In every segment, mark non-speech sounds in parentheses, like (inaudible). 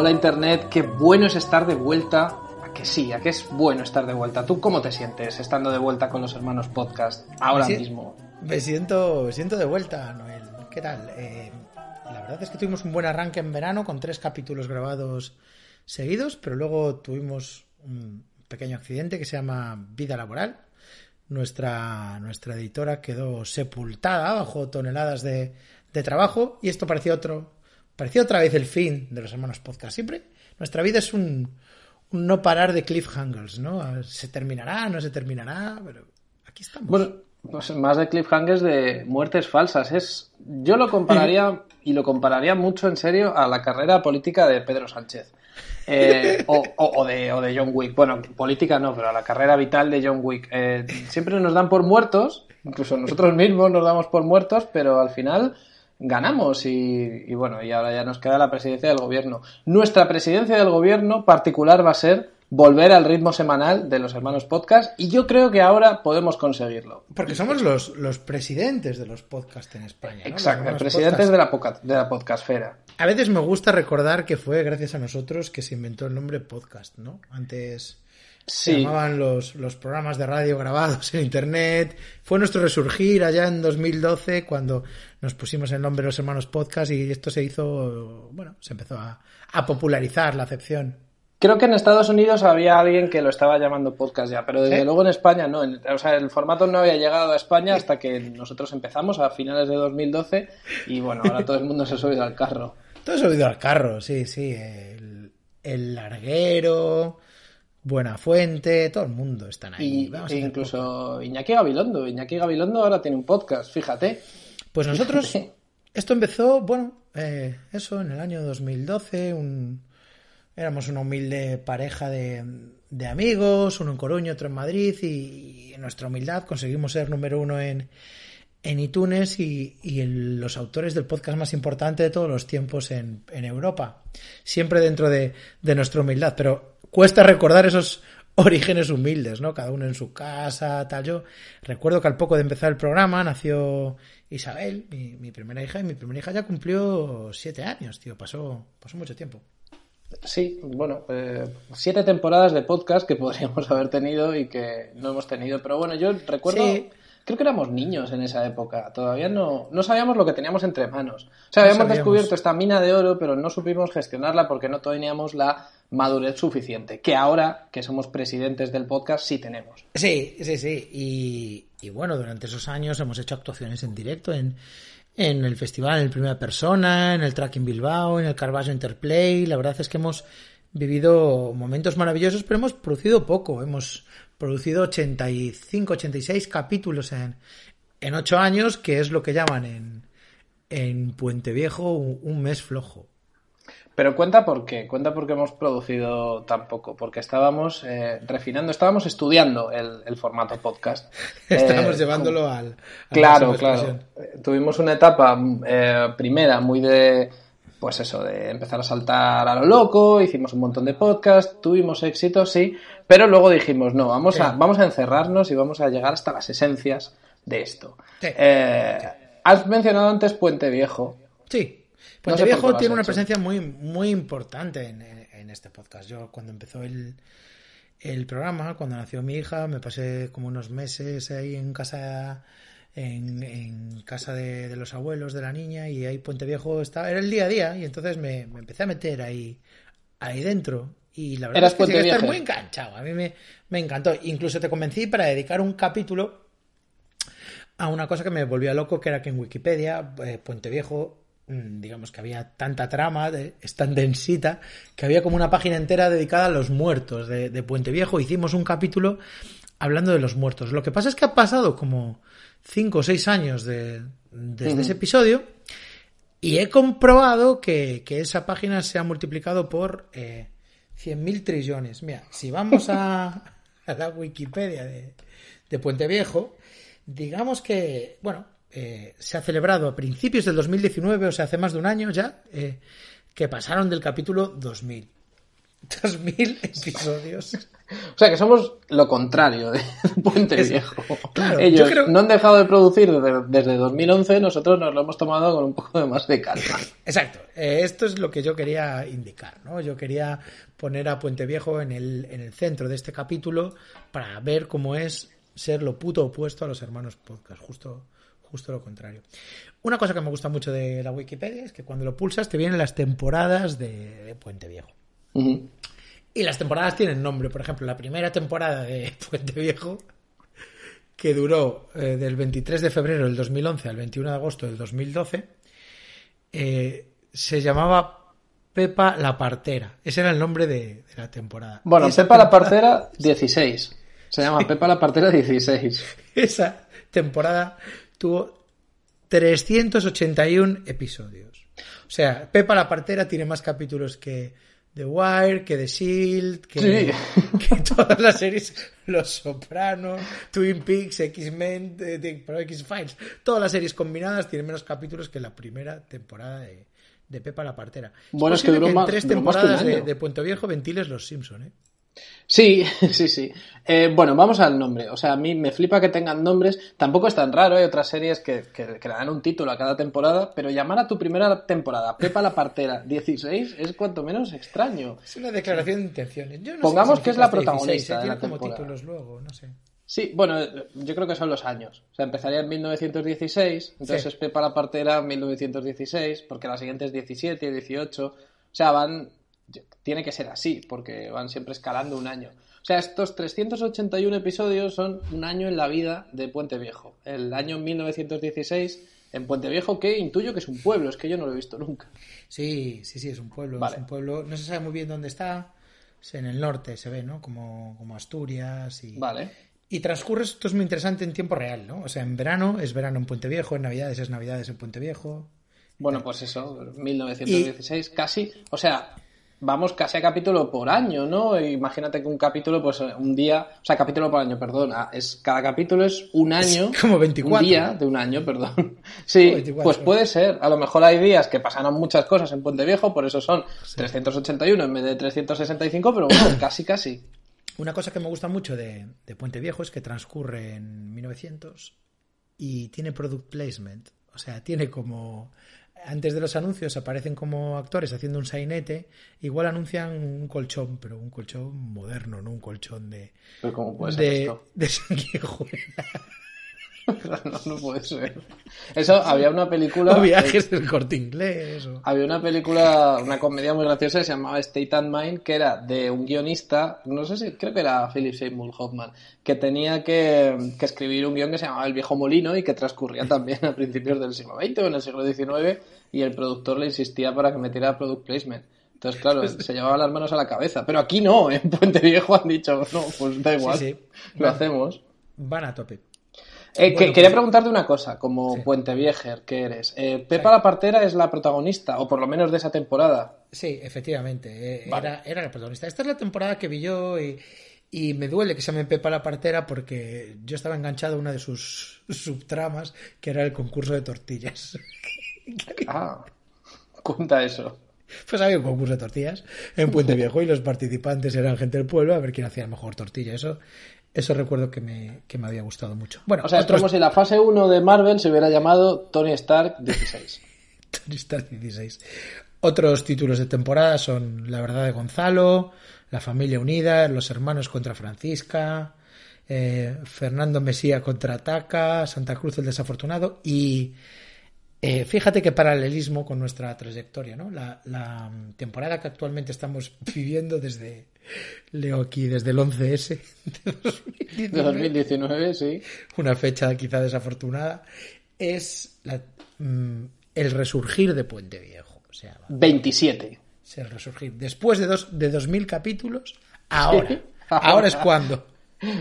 Hola Internet, qué bueno es estar de vuelta. A que sí, a que es bueno estar de vuelta. ¿Tú cómo te sientes estando de vuelta con los hermanos podcast ahora Me mismo? Me siento, me siento de vuelta, Noel. ¿Qué tal? Eh, la verdad es que tuvimos un buen arranque en verano con tres capítulos grabados seguidos, pero luego tuvimos un pequeño accidente que se llama vida laboral. Nuestra, nuestra editora quedó sepultada bajo toneladas de, de trabajo y esto parecía otro, parecía otra vez el fin de los hermanos podcast. Siempre nuestra vida es un, un no parar de cliffhangers, ¿no? Se terminará, no se terminará, pero aquí estamos. Bueno, pues más de cliffhangers de muertes falsas. Es, yo lo compararía (laughs) y lo compararía mucho en serio a la carrera política de Pedro Sánchez. Eh, o, o- o de, o de John Wick. Bueno, política no, pero a la carrera vital de John Wick. Eh, siempre nos dan por muertos, incluso nosotros mismos nos damos por muertos, pero al final ganamos y, y bueno, y ahora ya nos queda la presidencia del gobierno. Nuestra presidencia del gobierno particular va a ser volver al ritmo semanal de los hermanos podcast y yo creo que ahora podemos conseguirlo. Porque somos los, los presidentes de los podcasts en España. ¿no? Exacto, presidentes podcast. de la, poca- de la podcastfera. A veces me gusta recordar que fue gracias a nosotros que se inventó el nombre podcast, ¿no? Antes se llamaban los, los programas de radio grabados en internet. Fue nuestro resurgir allá en 2012 cuando nos pusimos el nombre de los hermanos podcast y esto se hizo, bueno, se empezó a, a popularizar la acepción. creo que en Estados Unidos había alguien que lo estaba llamando podcast ya, pero desde luego en España no. En- o sea, el formato no había llegado a España hasta que nosotros empezamos a finales de 2012 y bueno, ahora todo el mundo se ha subido al carro. Todo es oído al carro, sí, sí. El, el larguero, Buena Fuente, todo el mundo están ahí. Y, Vamos e incluso Iñaki Gabilondo. Iñaki Gabilondo ahora tiene un podcast, fíjate. Pues nosotros, esto empezó, bueno, eh, eso, en el año 2012, un, éramos una humilde pareja de, de amigos, uno en Coruña, otro en Madrid, y, en nuestra humildad conseguimos ser número uno en, en iTunes y, y en los autores del podcast más importante de todos los tiempos en, en Europa. Siempre dentro de, de nuestra humildad, pero cuesta recordar esos orígenes humildes, ¿no? Cada uno en su casa, tal. Yo recuerdo que al poco de empezar el programa nació Isabel, mi, mi primera hija, y mi primera hija ya cumplió siete años, tío. Pasó, pasó mucho tiempo. Sí, bueno, eh, siete temporadas de podcast que podríamos (laughs) haber tenido y que no hemos tenido. Pero bueno, yo recuerdo, Sí. Creo que éramos niños en esa época. Todavía no, no sabíamos lo que teníamos entre manos. O sea, habíamos sabíamos. descubierto esta mina de oro, pero no supimos gestionarla porque no teníamos la madurez suficiente. Que ahora, que somos presidentes del podcast, sí tenemos. Sí, sí, sí. Y, y bueno, durante esos años hemos hecho actuaciones en directo en, en el festival en primera persona, en el Tracking Bilbao, en el Carballo Interplay. La verdad es que hemos vivido momentos maravillosos, pero hemos producido poco. Hemos producido 85, 86 capítulos en, en 8 años, que es lo que llaman en, en Puente Viejo un, un mes flojo. Pero cuenta por qué, cuenta por qué hemos producido tan poco, porque estábamos eh, refinando, estábamos estudiando el, el formato podcast. (laughs) Estamos Eh, llevándolo al. Claro, claro. Eh, Tuvimos una etapa eh, primera muy de, pues eso, de empezar a saltar a lo loco, hicimos un montón de podcasts, tuvimos éxito, sí, pero luego dijimos, no, vamos, a, vamos a encerrarnos y vamos a llegar hasta las esencias de esto. Sí. Eh, Has mencionado antes Puente Viejo. Sí. No Puente sé Viejo tiene una hecho. presencia muy, muy importante en, en- en este podcast. Yo cuando empezó el, el programa, cuando nació mi hija, me pasé como unos meses ahí en casa en, en casa de, de los abuelos de la niña y ahí Puente Viejo estaba, era el día a día y entonces me, me empecé a meter ahí, ahí dentro. Y la verdad Eras es que estar muy enganchado. A mí me, me encantó. Incluso te convencí para dedicar un capítulo a una cosa que me volvía loco, que era que en Wikipedia, eh, Puente Viejo, mm, digamos que había tanta trama, de, es tan densita, que había como una página entera dedicada a los muertos de, de Puente Viejo. Hicimos un capítulo hablando de los muertos. Lo que pasa es que ha pasado como cinco o seis años de, desde ese episodio y he comprobado que, que esa página se ha multiplicado por eh, 100.000 trillones. Mira, si vamos a, (laughs) a la Wikipedia de, de Puente Viejo, digamos que, bueno, eh, se ha celebrado a principios del 2019, o sea, hace más de un año ya, eh, que pasaron del capítulo 2000. 2000 episodios. O sea que somos lo contrario de (laughs) Puente Es- Viejo. claro, Ellos creo- no han dejado de producir desde, desde 2011, nosotros nos lo hemos tomado con un poco de más de calma. Exacto. Eh, esto es lo que yo quería indicar, ¿no? Yo quería poner a Puente Viejo en el, en el centro de este capítulo para ver cómo es ser lo puto opuesto a los hermanos podcast, justo, justo lo contrario. Una cosa que me gusta mucho de la Wikipedia es que cuando lo pulsas te vienen las temporadas de, de Puente Viejo. Y las temporadas tienen nombre. Por ejemplo, la primera temporada de (laughs) Puente Viejo, que duró eh, del 23 de febrero del 2011 al 21 de agosto del 2012, eh, se llamaba Pepa la Partera. Ese era el nombre de, de la temporada. Bueno, Esa Pepa la Partera (laughs) 16. Se llama Pepa la Partera 16. Esa temporada tuvo 381 episodios. O sea, Pepa la Partera tiene más capítulos que The Wire, que The Shield, que, Sí. (laughs) que todas las series Los Sopranos, Twin Peaks, X-Men, X-Files. Todas las series combinadas tienen menos capítulos que la primera temporada de, de Pepa la Partera. Bueno, es que duró en más- tres más que temporadas de, de Puente Viejo ventiles Los Simpson, ¿eh? Sí, (laughs) sí, sí. Eh, bueno, vamos al nombre. O sea, a mí me flipa que tengan nombres. Tampoco es tan raro. Hay otras series que, que, que le dan un título a cada temporada, pero llamar a tu primera temporada Pepa la Partera 16 es cuanto menos extraño. Es una declaración de intenciones. Yo no sé Pongamos que es la 16, protagonista ¿eh? de Tiene la como temporada. títulos luego, no sé. Sí, bueno, yo creo que son los años. O sea, empezaría en 1916, entonces Sí. es Pepa la Partera 1916, porque la siguiente es 17, 18. O sea, van. Tiene que ser así, porque van siempre escalando un año. O sea, estos 381 episodios son un año en la vida de Puente Viejo. El año 1916 en Puente Viejo, que intuyo que es un pueblo, es que yo no lo he visto nunca. Sí, sí, sí, es un pueblo. Vale. Es un pueblo. No se sabe muy bien dónde está. Es en el norte, se ve, ¿no? Como, como Asturias y. Vale. Y transcurre, esto es muy interesante en tiempo real, ¿no? O sea, en verano es verano en Puente Viejo, en Navidades es Navidades en Puente Viejo. Bueno, pues eso, 1916, casi, o sea, vamos casi a capítulo por año, ¿no? Imagínate que un capítulo, pues un día, o sea, capítulo por año, perdón, ah, es, cada capítulo es un año, como 24. un día de un año, perdón. (laughs) Sí, 24. pues puede ser, a lo mejor hay días que pasaron muchas cosas en Puente Viejo, por eso son 381 en vez de 365, pero bueno, (coughs) casi, casi. Una cosa que me gusta mucho de, de Puente Viejo es que transcurre en 1900 y tiene product placement. O sea, tiene como... Antes de los anuncios aparecen como actores haciendo un sainete. Igual anuncian un colchón, pero un colchón moderno, no un colchón de... Pero ¿cómo puede ser de, esto? de sanguijuela. (laughs) No, no puede ser. Eso, había una película... (laughs) O viajes del corte inglés. o- Había una película, una comedia muy graciosa que se llamaba State and Mind, que era de un guionista, no sé si, creo que era Philip Seymour Hoffman, que tenía que, que escribir un guion que se llamaba El viejo molino y que transcurría (laughs) también a principios del siglo XX o en el siglo XIX y el productor le insistía para que metiera product placement. Entonces, claro, se llevaba las manos a la cabeza. Pero aquí no, en Puente Viejo han dicho, no, pues da igual, Sí, sí. lo Bueno. hacemos. Van a tope. Eh, que- quería pues- preguntarte una cosa, como Sí. Puente Viejer que eres. Eh, Pepa la Partera es la protagonista, o por lo menos de esa temporada. Sí, efectivamente. eh, Vale. era, era la protagonista. Esta es la temporada que vi yo y, y me duele que se llame Pepa la partera porque yo estaba enganchado a una de sus subtramas que era el concurso de tortillas. (laughs) Ah, cuenta eso. Pues había un concurso de tortillas en Puente Viejo y los participantes eran gente del pueblo a ver quién hacía la mejor tortilla. Eso, eso recuerdo que me, que me había gustado mucho. Bueno, O sea, es otros- como si la fase 1 de Marvel se hubiera llamado Tony Stark 16. (laughs) Tony Stark 16. Otros títulos de temporada son La verdad de Gonzalo, La familia unida, Los hermanos contra Francisca, eh, Fernando Mesía contraataca, Santa Cruz el desafortunado y eh, fíjate qué paralelismo con nuestra trayectoria, ¿no? La, la temporada que actualmente estamos (laughs) viviendo desde, leo aquí, desde el 11S de 2019 De 2019, sí. una fecha quizá desafortunada, es la- mm, el resurgir de Puente Viejo. O sea, va, 27. es el resurgir. Después de, dos, de 2.000 capítulos, ahora. Sí. (laughs) Ahora es cuando.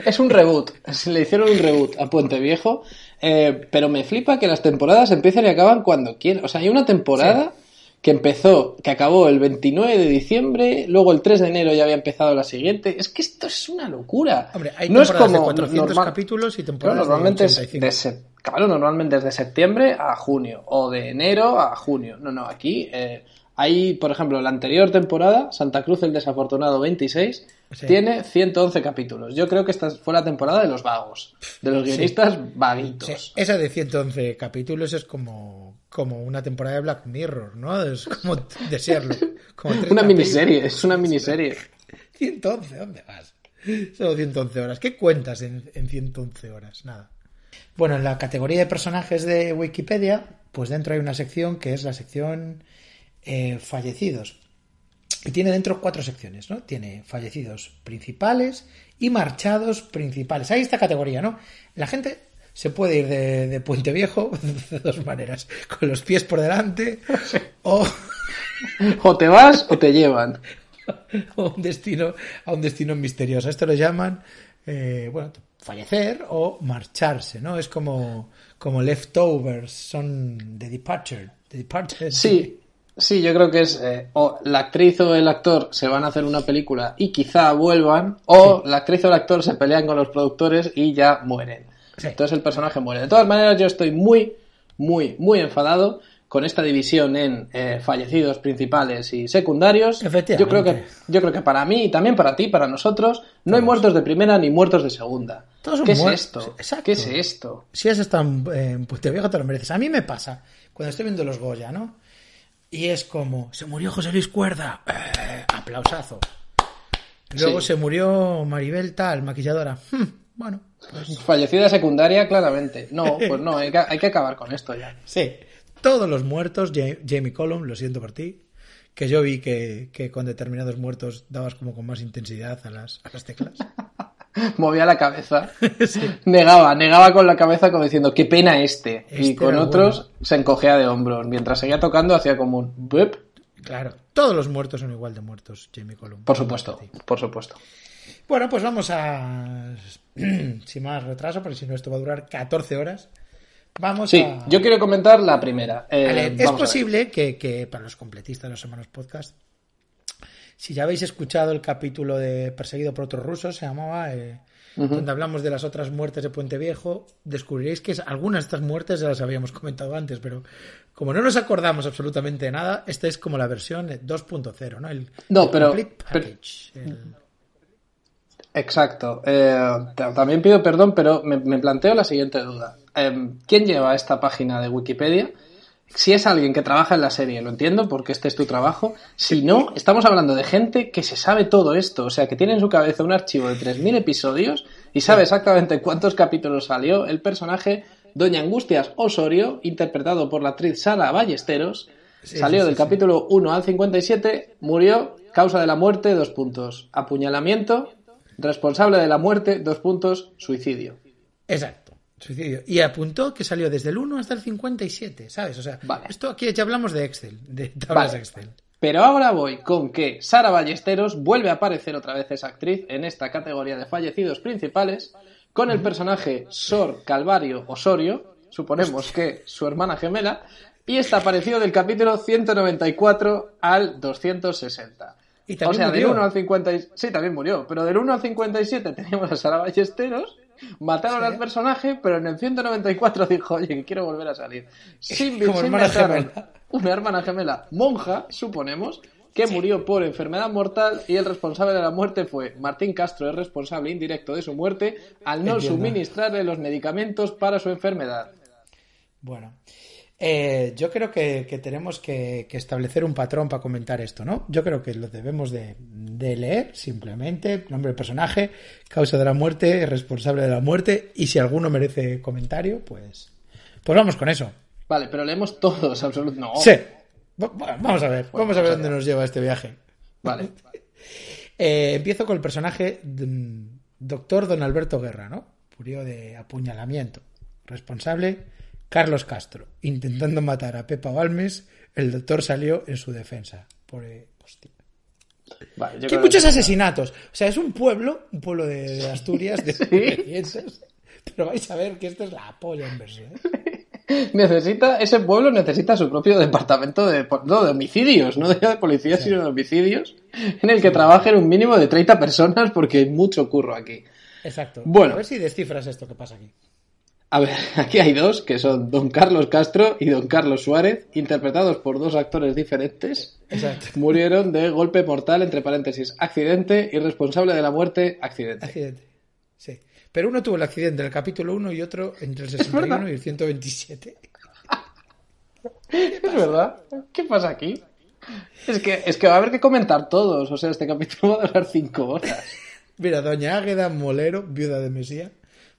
Es un reboot. Se Le hicieron un reboot a Puente Viejo. eh, pero me flipa que las temporadas empiezan y acaban cuando quieren. O sea, hay una temporada que empezó, que acabó el 29 de diciembre, luego el 3 de enero ya había empezado la siguiente. Es que esto es una locura. Hombre, hay no es de como 400 normal- capítulos y Claro, temporadas normalmente de es 85. de se- claro, normalmente es de septiembre a junio o de enero a junio. No, no, aquí eh, Ahí, por ejemplo, la anterior temporada, Santa Cruz el Desafortunado 26, Sí. tiene 111 capítulos. Yo creo que esta fue la temporada de los vagos, de los guionistas Sí, vaguitos. esa de 111 capítulos es como, como una temporada de Black Mirror, ¿no? Es como desearlo. Como (laughs) Una miniserie, es una miniserie. 111, ¿dónde vas? Solo 111 horas. ¿Qué cuentas en, en 111 horas? Nada. Bueno, en la categoría de personajes de Wikipedia, pues dentro hay una sección que es la sección eh, fallecidos. Y tiene dentro cuatro secciones, ¿no? Tiene fallecidos principales y marchados principales. Hay esta categoría, ¿no? La gente se puede ir de, de Puente Viejo (laughs) de dos maneras. Con los pies por delante o (laughs) O te vas o te llevan. (laughs) o un destino, a un destino misterioso. Esto lo llaman, eh, bueno, fallecer o marcharse, ¿no? Es como, como leftovers, son The Departure. The Departure. Sí, sí, yo creo que es eh, o la actriz o el actor se van a hacer una película y quizá vuelvan, o la actriz o el actor se pelean con los productores y ya mueren. Sí. Entonces el personaje muere. De todas maneras, yo estoy muy, muy, muy enfadado con esta división en eh, fallecidos principales y secundarios. Efectivamente. Yo creo que, yo creo que para mí y también para ti, para nosotros, no hay muertos de primera ni muertos de segunda. Todos ¿Qué es esto? Exacto. ¿Qué es esto? Si has estado en, en Puente Viejo, te lo mereces. A mí me pasa cuando estoy viendo los Goya, ¿no? Y es como, se murió José Luis Cuerda. Eh, aplausazo. Luego Sí. se murió Maribel tal, maquilladora. Hmm, bueno, pues Fallecida secundaria, claramente. No, pues no, hay que, hay que acabar con esto ya. Sí, todos los muertos, Ja- Jamie Column, lo siento por ti, que yo vi que, que con determinados muertos dabas como con más intensidad a las, a las teclas. (laughs) (laughs) Movía la cabeza. (laughs) Negaba, negaba con la cabeza como diciendo, qué pena este. y Este con otros se encogea de hombros. Mientras seguía tocando, hacía como un... "Bup". Claro, todos los muertos son igual de muertos, Jamie Column. Por supuesto, por supuesto. Bueno, pues vamos a... (clears throat) Sin más retraso, porque si no esto va a durar 14 horas. Vamos Sí, a... yo quiero comentar la primera. Eh, es posible que, que para los completistas de los hermanos podcast, si ya habéis escuchado el capítulo de Perseguido por otros rusos, se llamaba, eh, donde hablamos de las otras muertes de Puente Viejo, descubriréis que algunas de estas muertes ya las habíamos comentado antes, pero como no nos acordamos absolutamente de nada, esta es como la versión eh, 2.0, ¿no? El, No, el pero- complete pero- package, el- Exacto. Eh, también pido perdón, pero me, me planteo la siguiente duda. Eh, ¿Quién lleva esta página de Wikipedia? Si es alguien que trabaja en la serie, lo entiendo porque este es tu trabajo. Si no, estamos hablando de gente que se sabe todo esto, o sea, que tiene en su cabeza un archivo de 3.000 episodios y sabe exactamente cuántos capítulos salió el personaje Doña Angustias Osorio, interpretado por la actriz Sara Ballesteros. Sí, salió sí, del sí, capítulo 1 al 57, murió, causa de la muerte, dos puntos. Apuñalamiento, responsable de la muerte, dos puntos, suicidio. Exacto. Suicidio. Y apuntó que salió desde el 1 hasta el 57, ¿sabes? O sea, Vale. esto aquí ya hablamos de Excel, de tablas Vale. Excel. Pero ahora voy con que Sara Ballesteros vuelve a aparecer otra vez esa actriz en esta categoría de fallecidos principales con el personaje Sor Calvario Osorio, suponemos que su hermana gemela, y esta apareció del capítulo 194 al 260. Y o sea, murió. del 1 al 50... y- Sí, también murió, pero del 1 al 57 teníamos a Sara Ballesteros, mataron Sí. al personaje, pero en el 194 dijo, oye, que quiero volver a salir. Sin, Como sin hermana mataron gemela. una hermana gemela monja, suponemos, que murió por enfermedad mortal y el responsable de la muerte fue Martín Castro, el responsable indirecto de su muerte al no Entiendo. suministrarle los medicamentos para su enfermedad. Bueno, eh, yo creo que, que tenemos que, que establecer un patrón para comentar esto, ¿no? Yo creo que lo debemos de, de leer simplemente, nombre del personaje, causa de la muerte, responsable de la muerte, y si alguno merece comentario, pues, pues vamos con eso. Vale, pero leemos todos, (laughs) absolutamente. No. Sí, Va- va- vamos a ver, Bueno, vamos a ver dónde nos lleva este viaje. Vale. (laughs) Eh, empiezo con el personaje mm, Doctor Don Alberto Guerra, ¿no? Murió de apuñalamiento. Responsable, Carlos Castro. Intentando matar a Pepa Balmes, el doctor salió en su defensa. Por, eh, hostia. Vale, yo Que hay muchos que- asesinatos. O sea, es un pueblo, un pueblo de, de Asturias, de (laughs) cientos. Pero vais a ver que esto es la polla en versión. (laughs) Necesita, ese pueblo necesita su propio departamento de, no, de homicidios, no de policía, sino de homicidios, en el que trabajen un mínimo de 30 personas porque hay mucho curro aquí. Exacto. Bueno. A ver si descifras esto que pasa aquí. A ver, (laughs) aquí hay dos, que son Don Carlos Castro y Don Carlos Suárez, interpretados por dos actores diferentes. Exacto. (laughs) Murieron de golpe mortal, entre paréntesis, accidente y responsable de la muerte, accidente. Accidente. Sí. Pero uno tuvo el accidente en el capítulo 1 y otro entre el 61 y el 127. (laughs) Es verdad. ¿Qué pasa aquí? Es que, es que va a haber que comentar todos. O sea, este capítulo va a durar cinco horas. Mira, doña Águeda Molero, viuda de Mesía,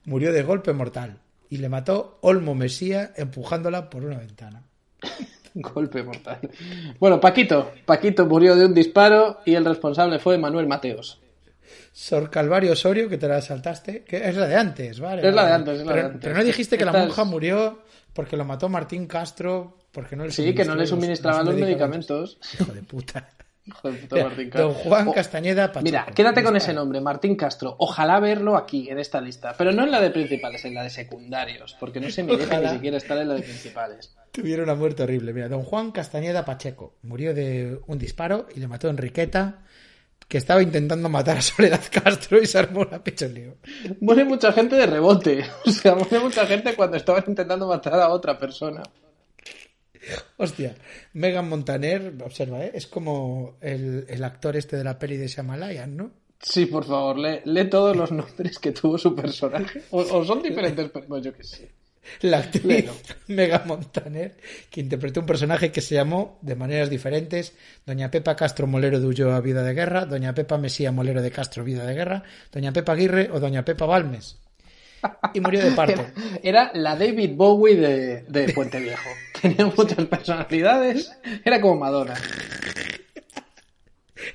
murió de golpe mortal y le mató Olmo Mesía empujándola por una ventana. (laughs) Golpe mortal. Bueno, Paquito. Paquito murió de un disparo y el responsable fue Manuel Mateos. Sor Calvario Osorio, que te la saltaste, que es la de antes, ¿vale? Es la de antes, es la pero, de antes. pero no dijiste que la monja murió porque lo mató Martín Castro, porque no le Sí, que no le suministraban los medicamentos. Hijo de puta. Hijo de puta, Mira, Martín Castro. Don Juan Oh, Castañeda Pacheco. Mira, quédate con ese nombre, Martín Castro. Ojalá verlo aquí, en esta lista. Pero no en la de principales, en la de secundarios. Porque no se merece Ojalá. ni siquiera estar en la de principales. Tuvieron una muerte horrible. Mira, don Juan Castañeda Pacheco murió de un disparo y le mató a Enriqueta, que estaba intentando matar a Soledad Castro y se armó la pecho lío. Muere mucha gente de rebote. (laughs) O sea, muere mucha gente cuando estaban intentando matar a otra persona. (laughs) Hostia, Megan Montaner, observa, ¿eh? es como el, el actor este de la peli de Shyamalan, ¿no? Sí, por favor, lee, lee todos los nombres que tuvo su personaje. O, o son diferentes, pero yo qué sé. La actriz Léelo. Megan Montaner, que interpretó un personaje que se llamó de maneras diferentes Doña Pepa Castro Molero de Ulloa, Vida de Guerra, Doña Pepa Mesía Molero de Castro, Vida de Guerra, Doña Pepa Aguirre o Doña Pepa Balmes. Y murió de parto. (laughs) Era la David Bowie de, de Puente Viejo. (laughs) Tenía muchas personalidades. Era como Madonna.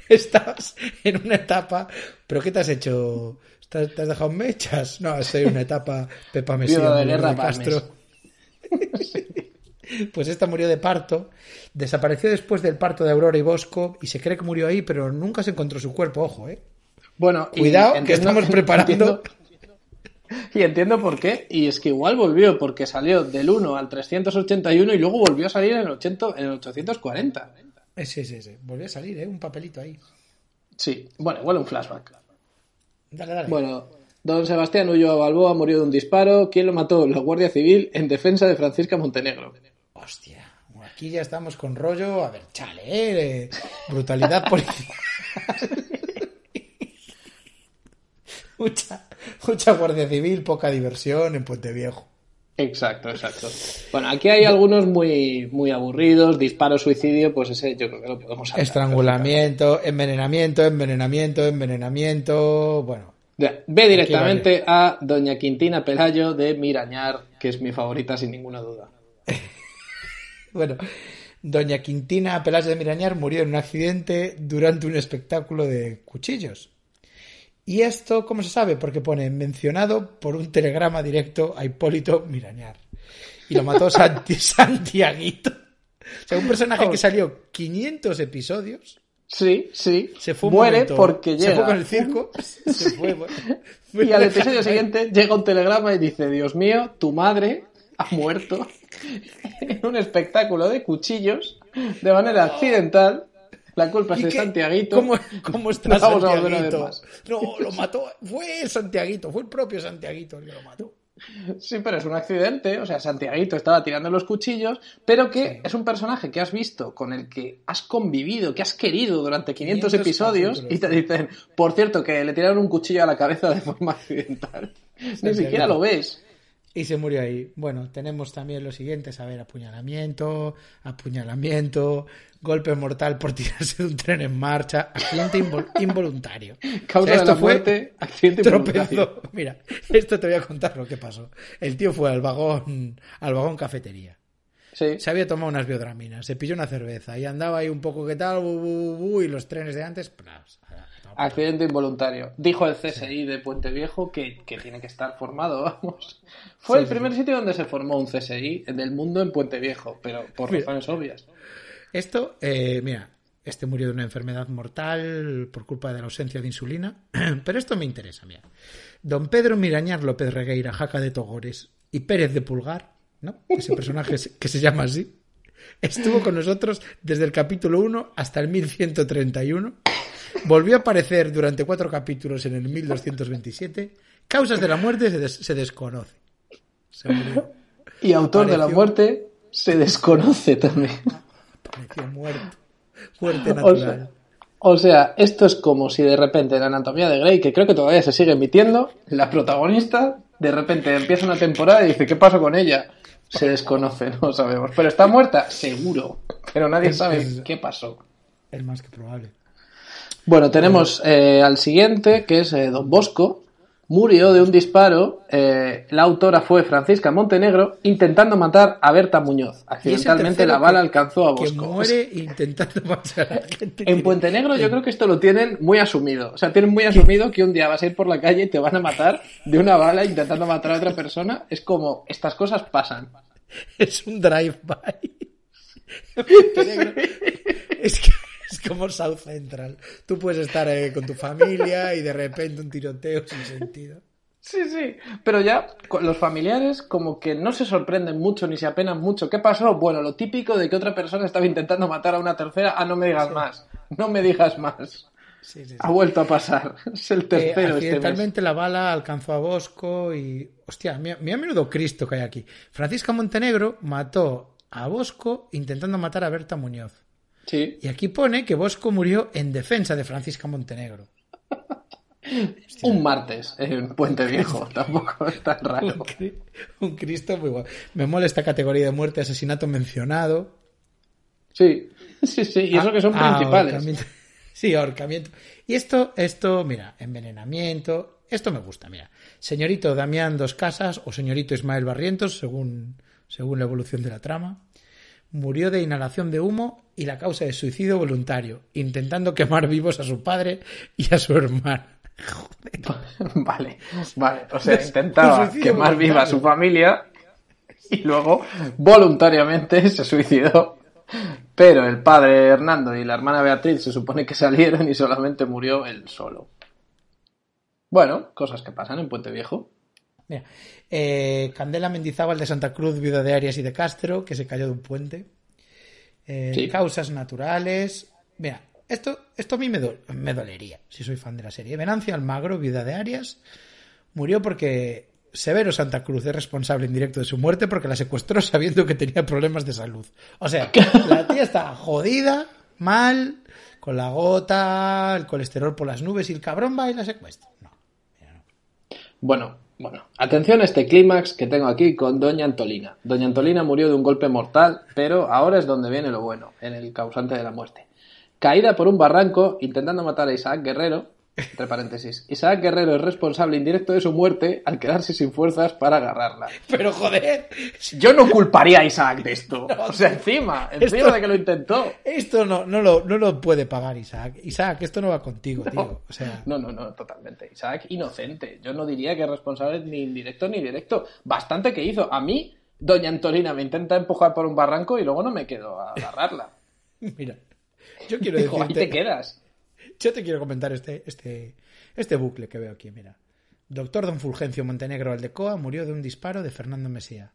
Estás en una etapa. ¿Pero qué te has hecho? ¿Te has dejado mechas? No, estoy en una etapa Pepa Mesía de de Castro. (laughs) Pues esta murió de parto, desapareció después del parto de Aurora y Bosco y se cree que murió ahí, pero nunca se encontró su cuerpo, ojo, ¿eh? Bueno, y Cuidado, que estamos preparando. entiendo- y entiendo por qué. Y es que igual volvió, porque salió del 1 al 381 y luego volvió a salir en el, 80, en el 840. Eh, Sí, sí, sí. Volvió a salir, ¿eh? Un papelito ahí. Sí, bueno, igual un flashback. Dale, dale. Bueno, don Sebastián Ulloa Balboa murió de un disparo. ¿Quién lo mató? La Guardia Civil en defensa de Francisca Montenegro. Hostia, aquí ya estamos con rollo. A ver, chale, ¿eh? Brutalidad policial. (laughs) mucha, (laughs) mucha Guardia Civil, poca diversión en Puente Viejo. Exacto, exacto. Bueno, aquí hay algunos muy, muy aburridos. Disparo, suicidio, pues ese yo creo que lo podemos saltar. Estrangulamiento, envenenamiento, envenenamiento, envenenamiento. Bueno, Ve directamente a Doña Quintina Pelayo de Mirañar, que es mi favorita sin ninguna duda. (laughs) bueno. Doña Quintina Peláez de Mirañar murió en un accidente durante un espectáculo de cuchillos. Y esto, ¿cómo se sabe? Porque pone mencionado por un telegrama directo a Hipólito Mirañar. Y lo mató Santi, (laughs) Santiaguito. O sea, un personaje que salió 500 episodios. Sí, sí. Se fue un Muere momento- porque Se llega. fue con el circo. (laughs) Se fue. bueno. Y al episodio siguiente llega un telegrama y dice, Dios mío, tu madre ha muerto (laughs) en un espectáculo de cuchillos de manera accidental. La culpa es ¿Y de? Santiaguito. ¿Cómo, cómo (laughs) está No Santiaguito? No, lo mató. Fue el Santiaguito. Fue el propio Santiaguito el que lo mató. Sí, pero es un accidente, o sea, Santiaguito estaba tirando los cuchillos, pero que es un personaje que has visto, con el que has convivido, que has querido durante 500, 500 episodios, capítulos. y te dicen, por cierto, que le tiraron un cuchillo a la cabeza de forma accidental. (laughs) Ni siquiera lo ves. Y se murió ahí. Bueno, tenemos también los siguientes, a ver, apuñalamiento, apuñalamiento, golpe mortal por (laughs) tirarse de un tren en marcha, accidente invol- involuntario. (laughs) Causa O sea, de esto fue muerte, accidente involuntario. (laughs) Mira, esto te voy a contar lo que pasó. El tío fue al vagón, al vagón cafetería. Sí. Se había tomado unas biodraminas, se pilló una cerveza y andaba ahí un poco que tal, bu, bu, bu, y los trenes de antes, Accidente involuntario. Dijo el CSI de Puente Viejo que, que tiene que estar formado, vamos. Fue Sí, el sí, primer sitio donde se formó un CSI del mundo en Puente Viejo, pero por razones obvias. Esto, eh, mira, este murió de una enfermedad mortal por culpa de la ausencia de insulina, (clears throat) pero esto me interesa, mira. Don Pedro Mirañar López Regueira, Jaca de Togores y Pérez de Pulgar, ¿no? Ese personaje que se llama así, estuvo con nosotros desde el capítulo 1 hasta el 1131, volvió a aparecer durante cuatro capítulos en el 1227, causas de la muerte se, des- se murió. Y autor de la muerte se desconoce también. Pareció muerto. (laughs) Muerte O natural. sea, o sea, esto es como si de repente en Anatomía de Grey, que creo que todavía se sigue emitiendo, la protagonista de repente empieza una temporada y dice, ¿qué pasó con ella? Se desconoce, (laughs) no sabemos. Pero está muerta, seguro. Pero nadie sabe es- qué pasó. Es más que probable. Bueno, tenemos eh, al siguiente, que es eh, Don Bosco. Murió de un disparo. eh, la autora fue Francisca Montenegro, intentando matar a Berta Muñoz. Accidentalmente la bala que- alcanzó a Que Bosco. muere intentando (laughs) matar a la gente. En Puente Negro yo creo que esto lo tienen muy asumido. O sea, tienen muy asumido que un día vas a ir por la calle y te van a matar de una bala intentando matar a otra persona. Es como, estas cosas pasan. Es un drive-by. (laughs) Puente Negro. es, que, es como South Central. Tú puedes estar eh, con tu familia y de repente un tiroteo sin sentido. Sí, sí. Pero ya los familiares como que no se sorprenden mucho ni se apenan mucho. ¿Qué pasó? Bueno, lo típico de que otra persona estaba intentando matar a una tercera. Ah, no me digas más. No me digas más. Sí, sí. Ha vuelto a pasar. (laughs) Es el Eh, tercero este mes. accidentalmente la bala alcanzó a Bosco y. Hostia, mira, mira menudo Cristo que hay aquí. Francisca Montenegro mató a Bosco intentando matar a Berta Muñoz. Sí. Y aquí pone que Bosco murió en defensa de Francisca Montenegro. (laughs) Un martes en Puente Viejo. (laughs) Tampoco es tan Un, raro. cri- un Cristo muy guapo. Me mola esta categoría de muerte, asesinato mencionado. Sí. (laughs) Sí, sí. Y eso que son Ah, principales. ahorcamiento. Sí, ahorcamiento. Y esto, esto, mira, envenenamiento. Esto me gusta, mira. Señorito Damián Dos Casas o señorito Ismael Barrientos, según, según la evolución de la trama, murió de inhalación de humo y la causa de suicidio voluntario, intentando quemar vivos a su padre y a su hermana. (laughs) Vale, vale. O sea, (laughs) intentaba quemar viva a su familia y luego voluntariamente se suicidó. Pero el padre Hernando y la hermana Beatriz se supone que salieron y solamente murió él solo. Bueno, cosas que pasan en Puente Viejo. Mira, eh, Candela Mendizábal de Santa Cruz, viuda de Arias y de Castro, que se cayó de un puente. Eh, Sí. Causas naturales. Mira, esto, esto a mí me, do- me dolería, si soy fan de la serie. Venancia Almagro, viuda de Arias, murió porque Severo Santa Cruz es responsable indirecto de su muerte porque la secuestró sabiendo que tenía problemas de salud. O sea, (laughs) la tía está jodida, mal, con la gota, el colesterol por las nubes y el cabrón va y la secuestra. No. Bueno, bueno. Atención a este clímax que tengo aquí con Doña Antolina. Doña Antolina murió de un golpe mortal, pero ahora es donde viene lo bueno, en el causante de la muerte. Caída por un barranco intentando matar a Isaac Guerrero, entre paréntesis. Isaac Guerrero es responsable indirecto de su muerte al quedarse sin fuerzas para agarrarla. Pero joder, Yo no culparía a Isaac de esto. (laughs) O sea, encima, encima de que lo intentó. Esto no, no, lo, no lo puede pagar Isaac. Isaac, esto no va contigo, tío. O sea, No, no, no, totalmente. Isaac, inocente. Yo no diría que es responsable ni indirecto ni directo. Bastante que hizo. A mí, Doña Antolina me intenta empujar por un barranco y luego no me quedo a agarrarla. (laughs) mira, yo quiero Digo, ahí te decirte, quedas. Yo te quiero comentar este, este, este bucle que veo aquí, mira. Doctor Don Fulgencio Montenegro Aldecoa murió de un disparo de Fernando Mesía.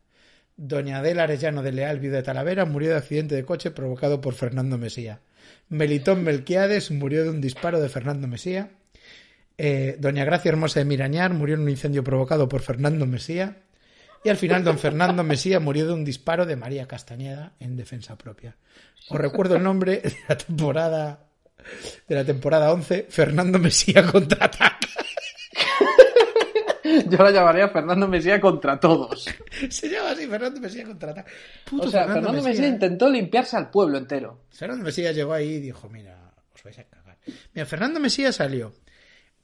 Doña Adela Arellano de Leal, de Talavera, murió de accidente de coche provocado por Fernando Mesía. Melitón Melquiades murió de un disparo de Fernando Mesía. Eh, Doña Gracia Hermosa de Mirañar murió en un incendio provocado por Fernando Mesía. Y al final, don Fernando Mesía murió de un disparo de María Castañeda en defensa propia. Os recuerdo el nombre de la temporada de la temporada 11, Fernando Mesía contraataca. Yo la llamaría Fernando Mesía contra todos. Se llama así, Fernando Mesía contraataca. Puto O sea, Fernando Mesía intentó limpiarse al pueblo entero. Fernando Mesías llegó ahí y dijo, mira, os vais a cagar. Mira, Fernando Mesías salió,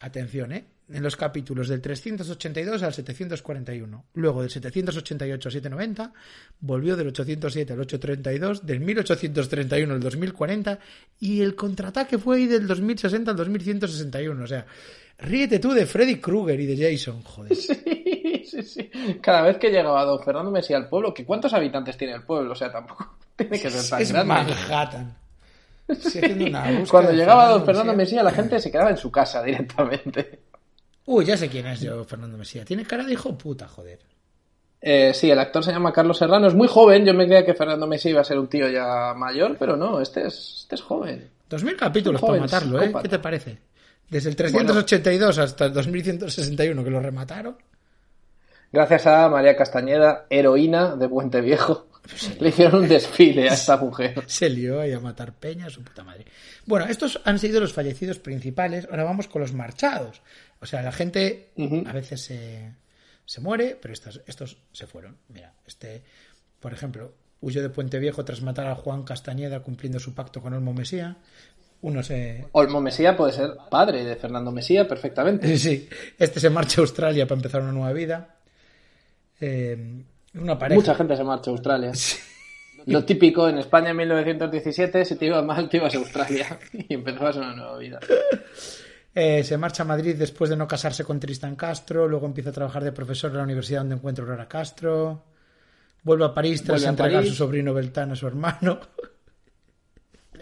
atención, ¿eh? En los capítulos del 382 al 741. Luego del 788 al 790, volvió del 807 al 832, del 1831 al 2040 y el contraataque fue ahí del 2060 al 2161. O sea, ríete tú de Freddy Krueger y de Jason, joder. (laughs) Sí, sí, sí. Cada vez que llegaba don Fernando Mesía al pueblo, que ¿cuántos habitantes tiene el pueblo? O sea, tampoco (laughs) tiene que ser tan Es grande. Manhattan. Haciendo una Cuando llegaba don Fernando Mesía. Mesía, la gente se quedaba en su casa directamente. Uy, ya sé quién es yo, Fernando Mesía. Tiene cara de hijo puta, joder. Eh, sí, el actor se llama Carlos Serrano, es muy joven. Yo me creía que Fernando Mesía iba a ser un tío ya mayor, pero no, este es, este es joven. 2000 capítulos para matarlo, ¿eh? ¿Qué te parece? Desde el 382 hasta el 2161 que lo remataron. Gracias a María Castañeda, heroína de Puente Viejo, (laughs) le hicieron un desfile a esta mujer. (laughs) Se lió ahí a matar peña, su puta madre. Bueno, estos han sido los fallecidos principales. Ahora vamos con los marchados. O sea, la gente a veces se, se muere, pero estos, estos se fueron. Mira, este, por ejemplo, huyó de Puente Viejo tras matar a Juan Castañeda cumpliendo su pacto con Olmo Mesía. Uno se... Olmo Mesía puede ser padre de Fernando Mesía perfectamente. (laughs) Sí, este se marcha a Australia para empezar una nueva vida. Eh, una pareja. Mucha gente se marcha a Australia. (laughs) Lo típico en España en 1917, si te iba mal, te ibas a Australia (laughs) y empezabas una nueva vida. Eh, se marcha a Madrid después de no casarse con Tristan Castro, luego empieza a trabajar de profesor en la universidad donde encuentra a Aurora Castro, vuelve a París tras a entregar París. su sobrino Beltán a su hermano.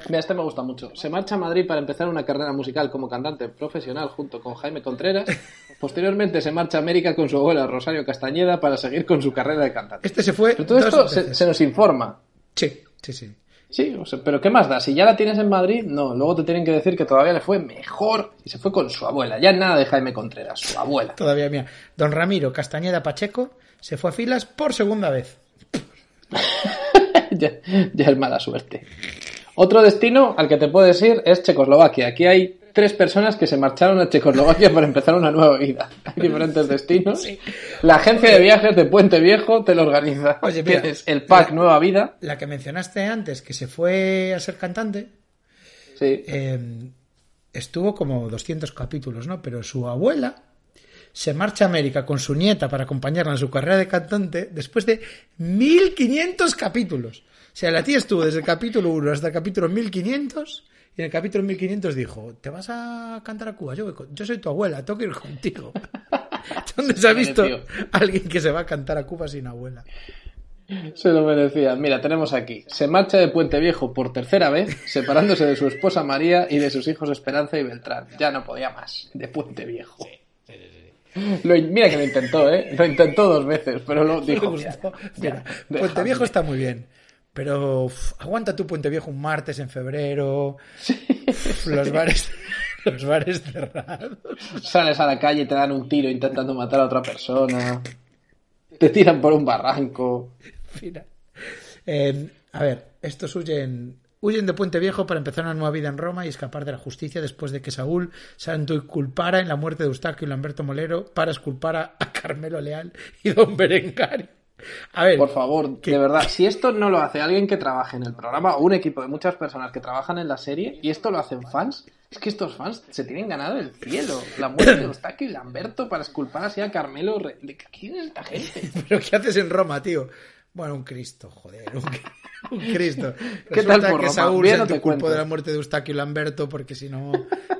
Mira, este me gusta mucho. Se marcha a Madrid para empezar una carrera musical como cantante profesional junto con Jaime Contreras. (laughs) Posteriormente se marcha a América con su abuela Rosario Castañeda para seguir con su carrera de cantante. Este se fue. Pero todo esto se nos informa. Sí, sí, sí. Sí, o sea, pero ¿qué más da? Si ya la tienes en Madrid, no. Luego te tienen que decir que todavía le fue mejor y se fue con su abuela. Ya nada de Jaime Contreras, su abuela. (laughs) Todavía mía. Don Ramiro Castañeda Pacheco se fue a filas por segunda vez. (laughs) ya, ya es mala suerte. Otro destino al que te puedes ir es Checoslovaquia. Aquí hay tres personas que se marcharon a Checoslovaquia para empezar una nueva vida. (laughs) Hay diferentes destinos. La agencia de viajes de Puente Viejo te lo organiza. Oye, mira, Tienes el pack Nueva Vida. La que mencionaste antes, que se fue a ser cantante, Sí. eh, estuvo como 200 capítulos, ¿no? Pero su abuela se marcha a América con su nieta para acompañarla en su carrera de cantante después de 1500 capítulos. O sea, la tía estuvo desde el capítulo 1 hasta el capítulo 1500 y en el capítulo 1500 dijo, ¿te vas a cantar a Cuba? Yo, voy con- yo soy tu abuela, tengo que ir contigo. (laughs) ¿Dónde se ha visto mereció. alguien que se va a cantar a Cuba sin abuela? Se lo merecía. Mira, tenemos aquí. Se marcha de Puente Viejo por tercera vez, separándose de su esposa María y de sus hijos Esperanza y Beltrán. Ya no podía más. De Puente Viejo. Lo in- mira que lo intentó, ¿eh? Lo intentó dos veces, pero lo (laughs) dijo. gustó. "Ya, Mira, Puente déjame". Viejo está muy bien. Pero uf, aguanta tu Puente Viejo un martes en febrero. Uf, los bares (laughs) los bares cerrados. Sales a la calle y te dan un tiro intentando matar a otra persona. Te tiran por un barranco. Mira. Eh, a ver, estos huyen huyen de Puente Viejo para empezar una nueva vida en Roma y escapar de la justicia después de que Saúl Santo culpara en la muerte de Eustaquio y Lamberto Molero para esculpar a, a Carmelo Leal y Don Berengario. A ver, Por favor, de verdad, si esto no lo hace alguien que trabaje en el programa o un equipo de muchas personas que trabajan en la serie y esto lo hacen fans, es que estos fans se tienen ganado el cielo. La muerte de Eustaquio y Lamberto para esculpar así a Carmelo. Re- ¿De quién es esta gente? (laughs) ¿Pero qué haces en Roma, tío? Bueno, un Cristo, joder, un, (laughs) un Cristo. (laughs) ¿Qué tal por que Roma? Saúl Bien, no de la muerte de Eustaquio y Lamberto porque si no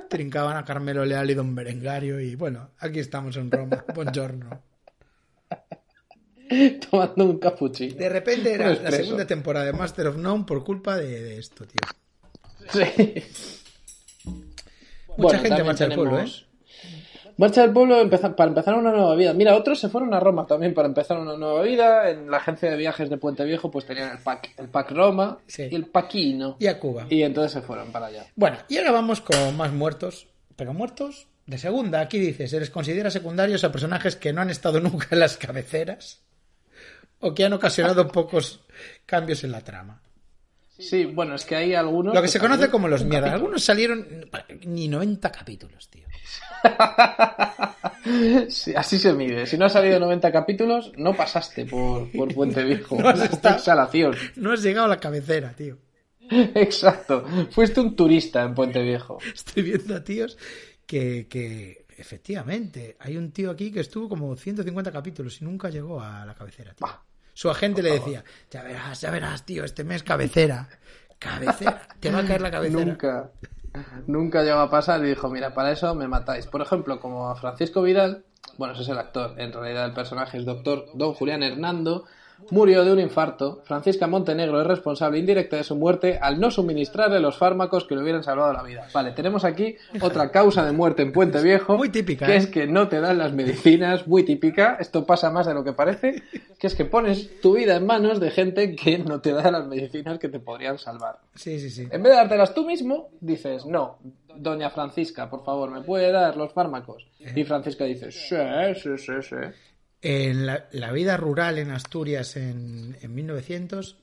trincaban a Carmelo Leal y Don Berengario y bueno, aquí estamos en Roma. Buongiorno. (laughs) Tomando un cappuccino. De repente era la segunda temporada de Master of None por culpa de, de esto, tío. Sí. Mucha Bueno, gente marcha al pueblo, ¿eh? tenemos- Marcha del pueblo para empezar una nueva vida. Mira, otros se fueron a Roma también para empezar una nueva vida. En la agencia de viajes de Puente Viejo pues tenían el pack, el pack Roma Sí. y el Paquino. Y a Cuba. Y entonces se fueron para allá. Bueno, y ahora vamos con más muertos, pero muertos de segunda. Aquí dice, se les considera secundarios a personajes que no han estado (laughs) nunca en las cabeceras o que han ocasionado (laughs) pocos cambios en la trama. Sí, bueno, es que hay algunos... Lo que se conoce como los un mierda. capítulo. Algunos salieron ni 90 capítulos, tío. (laughs) Sí, así se mide. Si no has salido 90 capítulos, no pasaste por, por Puente Viejo. (laughs) No has estado-. No has llegado a la cabecera, tío. Exacto. Fuiste un turista en Puente Viejo. Estoy viendo a tíos que, que efectivamente, hay un tío aquí que estuvo como 150 capítulos y nunca llegó a la cabecera. tío. Bah, Su agente le decía, ya verás, ya verás, tío, este mes cabecera. Cabecera, te va a caer la cabecera. Nunca, nunca llegó a pasar y dijo, mira, para eso me matáis. Por ejemplo, como a Francisco Vidal, bueno, ese es el actor, en realidad el personaje es doctor Don Julián Hernando, murió de un infarto. Francisca Montenegro es responsable indirecta de su muerte al no suministrarle los fármacos que le hubieran salvado la vida. Vale, tenemos aquí otra causa de muerte en Puente Viejo. Muy típica, Que ¿eh? es que no te dan las medicinas, muy típica. Esto pasa más de lo que parece, que es que pones tu vida en manos de gente que no te da las medicinas que te podrían salvar. Sí, sí, sí. En vez de dártelas tú mismo, dices, no, doña Francisca, por favor, ¿me puede dar los fármacos? Y Francisca dice, sí, sí, sí, sí. En la, la vida rural en Asturias en, en 1900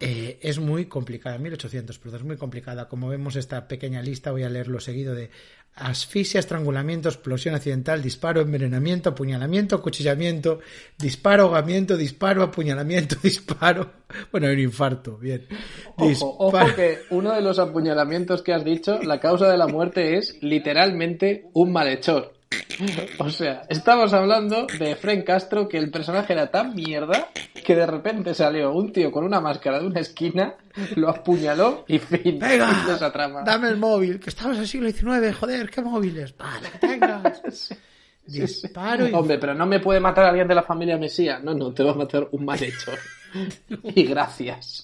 eh, es muy complicada, 1800, pero es muy complicada. Como vemos esta pequeña lista, voy a leerlo seguido de asfixia, estrangulamiento, explosión accidental, disparo, envenenamiento, apuñalamiento, acuchillamiento, disparo, ahogamiento, disparo, apuñalamiento, (laughs) disparo. Bueno, un infarto, bien. Ojo, ojo que uno de los apuñalamientos que has dicho, la causa de la muerte es literalmente un malhechor. (laughs) O sea, estamos hablando de Fren Castro, que el personaje era tan mierda que de repente salió un tío con una máscara de una esquina, lo apuñaló y fin. Venga, esa trama. dame el móvil, que estamos en el siglo XIX, joder, ¿qué móviles? Vale, tengas. (laughs) Disparo y... Hombre, pero no me puede matar a alguien de la familia Mesía. No, no, te va a matar un malhechor. (laughs) y gracias.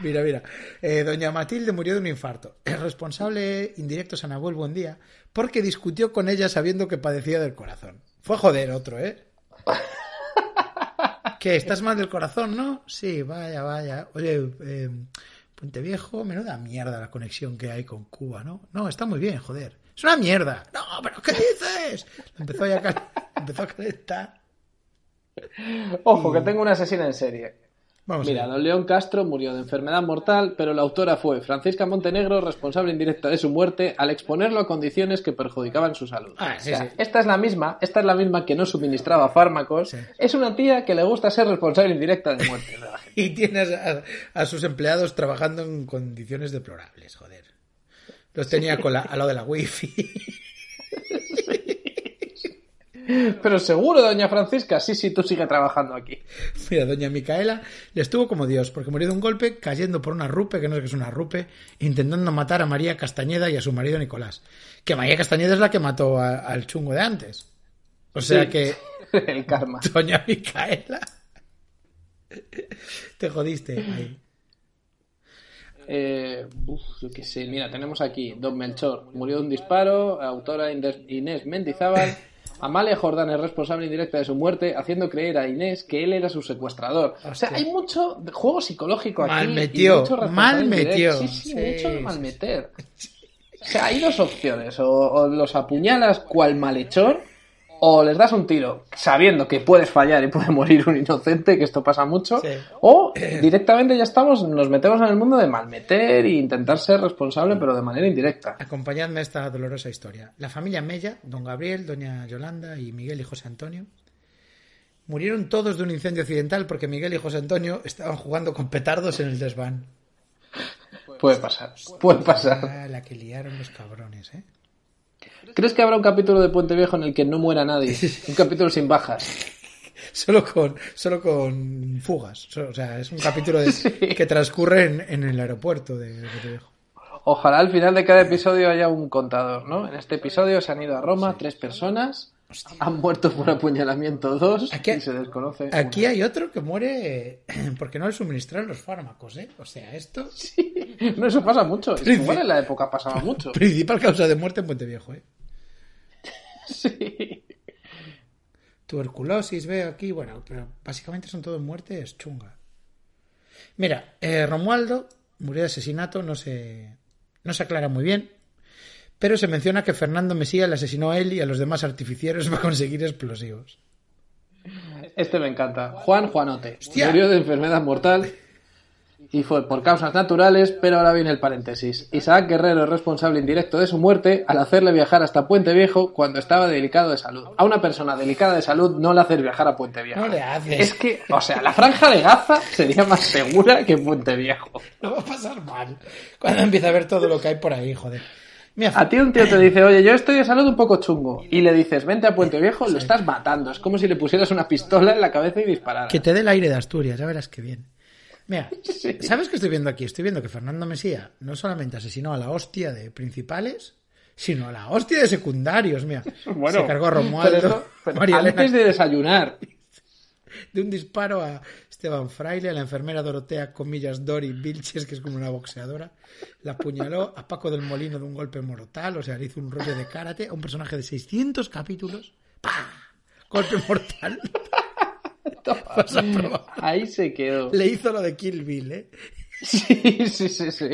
Mira, mira. Eh, doña Matilde murió de un infarto. El responsable indirecto es Anabuel Buendía porque discutió con ella sabiendo que padecía del corazón. Fue joder otro, ¿eh? (laughs) ¿Qué? ¿Estás mal del corazón, no? Sí, vaya, vaya. Oye, eh, Puente Viejo, menuda mierda la conexión que hay con Cuba, ¿no? No, está muy bien, joder. Es una mierda. No, pero ¿qué dices? Empezó, ya a. (laughs) Empezó a calentar. Ojo, que tengo una asesina en serie. Vamos Mira, a don León Castro murió de enfermedad mortal, pero la autora fue Francisca Montenegro, responsable indirecta de su muerte, al exponerlo a condiciones que perjudicaban su salud. Ah, sí, O sea, sí. Esta es la misma, esta es la misma que no suministraba fármacos. Sí. Es una tía que le gusta ser responsable indirecta de muerte (laughs) de la gente. Y tienes a, a sus empleados trabajando en condiciones deplorables, joder. Los tenía con la, al lado de la wifi. (laughs) (laughs) Pero seguro, doña Francisca, sí, sí, tú sigue trabajando aquí. Mira, doña Micaela le estuvo como Dios, porque murió de un golpe cayendo por una rupe, que no sé qué es una rupe, intentando matar a María Castañeda y a su marido Nicolás. Que María Castañeda es la que mató a- al chungo de antes. O sea Sí. que, (laughs) El karma. doña Micaela, te jodiste ahí. Eh, uf, yo qué sé, mira, tenemos aquí Don Melchor, murió de un disparo, autora Inés Inés Mendizábal. Amalia Jordán es responsable indirecta de su muerte, haciendo creer a Inés que él era su secuestrador. O sea, hay mucho juego psicológico aquí. Mal y metió, mucho responsable mal metió. Sí, sí, Sí, mucho mal meter. O sea, hay dos opciones. O, o los apuñalas cual malhechor, o les das un tiro sabiendo que puedes fallar y puede (laughs) morir un inocente, que esto pasa mucho, Sí. o (clears throat) directamente ya estamos, nos metemos en el mundo de malmeter e intentar ser responsable, pero de manera indirecta. Acompañadme a esta dolorosa historia. La familia Mella, don Gabriel, doña Yolanda y Miguel y José Antonio, murieron todos de un incendio accidental porque Miguel y José Antonio estaban jugando con petardos en el desván. Puede pasar, puede pasar. La que liaron los cabrones, ¿eh? ¿Crees que habrá un capítulo de Puente Viejo en el que no muera nadie? (laughs) Un capítulo sin bajas. Solo con, solo con fugas. O sea, es un capítulo de- (laughs) que transcurre en, en el aeropuerto de Puerto Viejo. Ojalá al final de cada episodio haya un contador, ¿no? En este episodio se han ido a Roma tres personas, han muerto por apuñalamiento dos Aquí- y se desconoce. Aquí una. hay otro que muere (clears throat) porque no le suministraron los fármacos, ¿eh? O sea, esto... (laughs) No, eso pasa mucho. Igual en la época pasaba mucho. (laughs) Principal causa de muerte en Puente Viejo, ¿eh? (laughs) Sí. Tuberculosis, veo aquí, bueno, pero básicamente son todas muertes chunga. Mira, eh, Romualdo murió de asesinato, no se, no se aclara muy bien, pero se menciona que Fernando Mesía le asesinó a él y a los demás artificieros (laughs) para conseguir explosivos. Este me encanta. Juan Juanote. Hostia. Murió de enfermedad mortal y fue por causas naturales, pero ahora viene el paréntesis. Isaac Guerrero es responsable indirecto de su muerte al hacerle viajar hasta Puente Viejo cuando estaba delicado de salud. A una persona delicada de salud no le haces viajar a Puente Viejo. No le haces. Es que, o sea, la franja de Gaza sería más segura que Puente Viejo. Lo va a pasar mal cuando empieza a ver todo lo que hay por ahí, joder. A ti un tío te dice, oye, yo estoy de salud un poco chungo, y le dices, vente a Puente Viejo, lo estás matando. Es como si le pusieras una pistola en la cabeza y dispararas. que te dé el aire de Asturias, ya verás que bien. Mira, (laughs) ¿sabes qué estoy viendo aquí? Estoy viendo que Fernando Mesía no solamente asesinó a la hostia de principales, sino a la hostia de secundarios. Mira, (laughs) Bueno, se cargó a pero Romualdo, eso- pero María Elena, antes de desayunar. de un disparo a Esteban Fraile, a la enfermera Dorotea, comillas, Dori Vilches, que es como una boxeadora, la apuñaló a Paco del Molino de un golpe mortal, o sea, le hizo un rollo de karate a un personaje de 600 capítulos. ¡Pah! Golpe mortal. Probar. Ahí se quedó. Le hizo lo de Kill Bill, ¿eh? Sí, sí, sí, sí.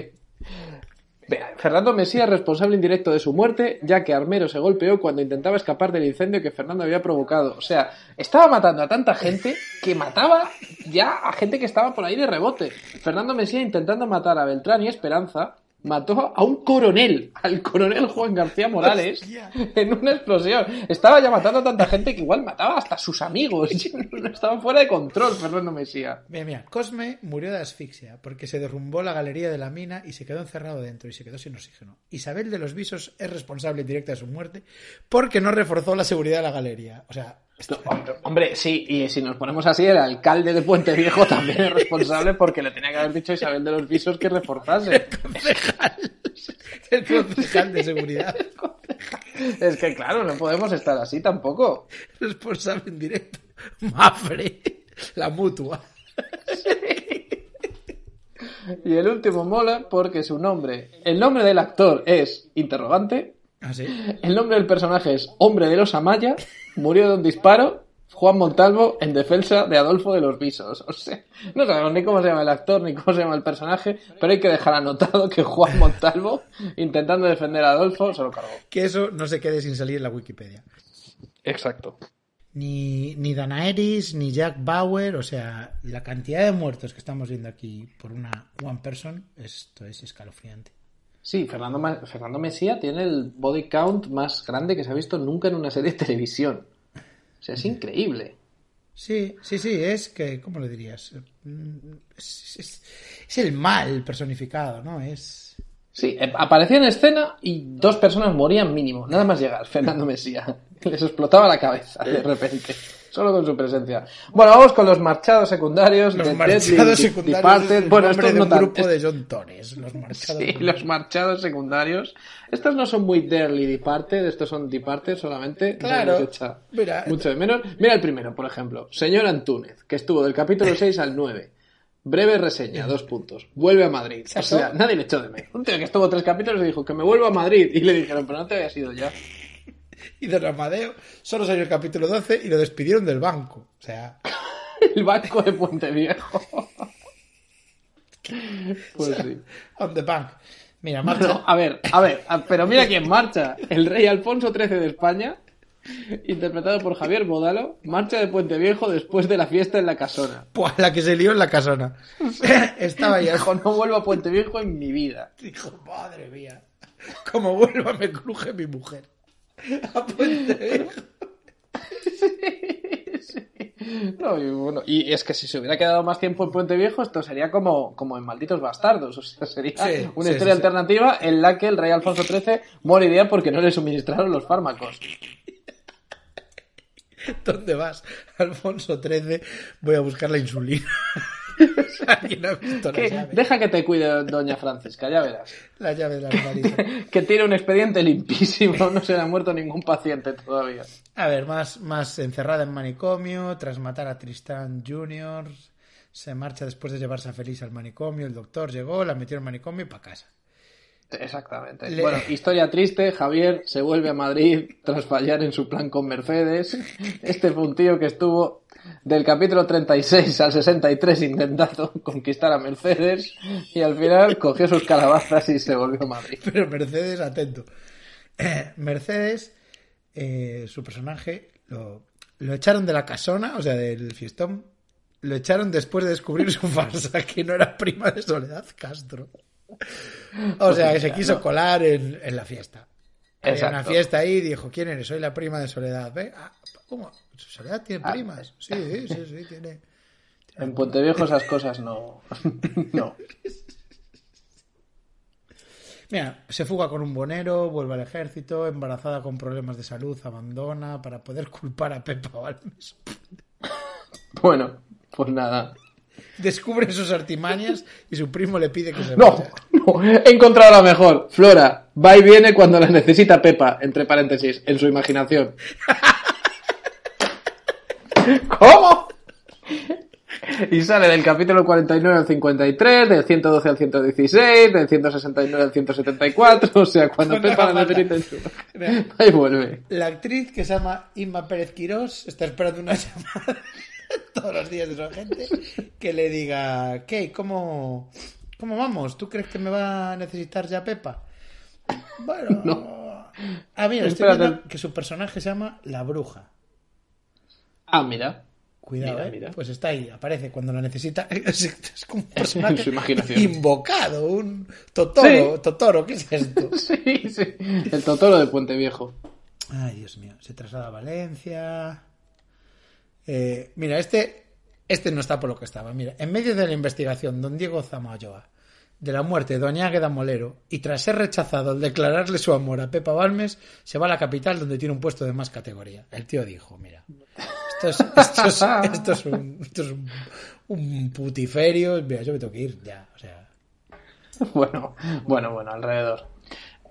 Fernando Mesía es responsable indirecto de su muerte, ya que Armero se golpeó cuando intentaba escapar del incendio que Fernando había provocado. O sea, estaba matando a tanta gente que mataba ya a gente que estaba por ahí de rebote. Fernando Mesía intentando matar a Beltrán y Esperanza, mató a un coronel, al coronel Juan García Morales, en una explosión. Estaba ya matando a tanta gente que igual mataba hasta a sus amigos. (laughs) Estaba fuera de control Fernando Mesía. Mira, mira, Cosme murió de asfixia porque se derrumbó la galería de la mina y se quedó encerrado dentro y se quedó sin oxígeno. Isabel de los Visos es responsable directa de su muerte porque no reforzó la seguridad de la galería. O sea, Hombre, sí, y si nos ponemos así, el alcalde de Puente Viejo también es responsable porque le tenía que haber dicho a Isabel de los Visos que reforzase. El concejal, el concejal de seguridad. Es que claro, no podemos estar así tampoco. Responsable en directo. Mafre, la mutua. Y el último mola porque su nombre, el nombre del actor es interrogante. ¿Ah, sí? El nombre del personaje es Hombre de los Amaya, murió de un disparo, Juan Montalvo en defensa de Adolfo de los Visos. O sea, no sabemos ni cómo se llama el actor ni cómo se llama el personaje, pero hay que dejar anotado que Juan Montalvo, intentando defender a Adolfo, se lo cargó. Que eso no se quede sin salir en la Wikipedia. Exacto. Ni, ni Danaeris, ni Jack Bauer, o sea, la cantidad de muertos que estamos viendo aquí por una one person, esto es escalofriante. Sí, Fernando, Ma- Fernando Mesía tiene el body count más grande que se ha visto nunca en una serie de televisión. O sea, es increíble. Sí, sí, sí, es que, ¿cómo le dirías? Es, es- es el mal personificado, ¿no? Es... Sí, eh, aparecía en escena y dos personas morían mínimo, nada más llegar, Fernando Mesía. (laughs) Les explotaba la cabeza de repente, solo con su presencia. Bueno, vamos con los marchados secundarios Los de marchados Deadly secundarios Departed. es Bueno, de no un grupo de John los marchados Sí, los marchados secundarios. Estos no son muy Dearly Departed, estos son Departed solamente. Claro, mira. mucho de menos. Mira el primero, por ejemplo. Señor Antúnez, que estuvo del capítulo 6 al 9. Breve reseña, dos puntos. Vuelve a Madrid. O sea, nadie le echó de menos. Un tío que estuvo tres capítulos y dijo que me vuelvo a Madrid. Y le dijeron, pero no te habías ido ya. (laughs) Y Don Amadeo solo salió el capítulo 12 y lo despidieron del banco. O sea, (laughs) El banco de Puente Viejo. (laughs) Pues sí. on the bank. Mira, marcha. No, a ver, a ver, a- pero mira quién marcha. El rey Alfonso XIII de España, interpretado por Javier Bodalo, marcha de Puente Viejo después de la fiesta en la casona. Pues la que se lió en la casona. Estaba ya. Dijo, no vuelvo a Puente Viejo en mi vida. Dijo, madre mía. Como vuelva me cruje mi mujer. (laughs) A Puente Viejo. No, y, bueno, y es que si se hubiera quedado más tiempo en Puente Viejo, esto sería como, como en Malditos Bastardos. O sea, sería Sí, una sí, historia sí, sí. alternativa en la que el rey Alfonso XIII moriría porque no le suministraron los fármacos. ¿Dónde vas? Alfonso XIII. Voy a buscar la insulina. Que- deja que te cuide doña Francisca, ya verás. La llave de las narices. (laughs) que tiene un expediente limpísimo, no se le ha muerto ningún paciente todavía. A ver, más, más encerrada en manicomio, tras matar a Tristán Jr., se marcha después de llevarse a Feliz al manicomio, el doctor llegó, la metió en manicomio y para casa. Exactamente. Le- Bueno, historia triste, Javier se vuelve a Madrid tras fallar en su plan con Mercedes. Este fue un tío que estuvo del capítulo 36 al 63 intentando (laughs) conquistar a Mercedes y al final cogió sus calabazas y se volvió a Madrid. (laughs) Pero Mercedes, atento. Eh, Mercedes, eh, su personaje, lo, lo echaron de la casona, o sea, del fiestón. Lo echaron después de descubrir su (laughs) farsa, que no era prima de Soledad Castro. O sea, que se quiso colar en, en la fiesta. Había una fiesta ahí y dijo, ¿quién eres? Soy la prima de Soledad. ¿Ve? ¿Cómo? ¿Soledad tiene Ah, primas? Sí, sí, sí, tiene. En Puente Viejo esas cosas no. (laughs) no. Mira, se fuga con un bonero, vuelve al ejército, embarazada con problemas de salud, abandona para poder culpar a Pepa Balmes. Bueno, pues nada. Descubre sus artimañas y su primo le pide que se No, vaya. no, he encontrado la mejor. Flora, va y viene cuando la necesita Pepa, entre paréntesis, en su imaginación. (laughs) ¿Cómo? Y sale del capítulo 49 al 53, del 112 al 116, del 169 al 174, o sea, cuando Pepa la su... (laughs) Ahí vuelve. La actriz que se llama Inma Pérez Quirós está esperando una (laughs) llamada todos los días de su agente que le diga, ¿qué? ¿Cómo, ¿Cómo vamos? ¿Tú crees que me va a necesitar ya Pepa? Bueno. No. Ah, mira, estoy viendo que su personaje se llama La Bruja. Ah, mira. Cuidado, Mira, ¿eh? mira. Pues está ahí, aparece cuando la necesita. (laughs) Es, como un personaje En su imaginación. invocado, un Totoro. Sí. Totoro, ¿qué es esto? (laughs) Sí, sí. El Totoro de Puente Viejo. Ay, Dios mío, se traslada a Valencia. Eh, mira, este, este no está por lo que estaba. Mira, en medio de la investigación, don Diego Zamayoa, de la muerte de Doña Águeda Molero, y tras ser rechazado al declararle su amor a Pepa Balmes, se va a la capital donde tiene un puesto de más categoría. El tío dijo, mira, esto es, un, putiferio, yo me tengo que ir ya. Bueno, bueno, bueno, alrededor.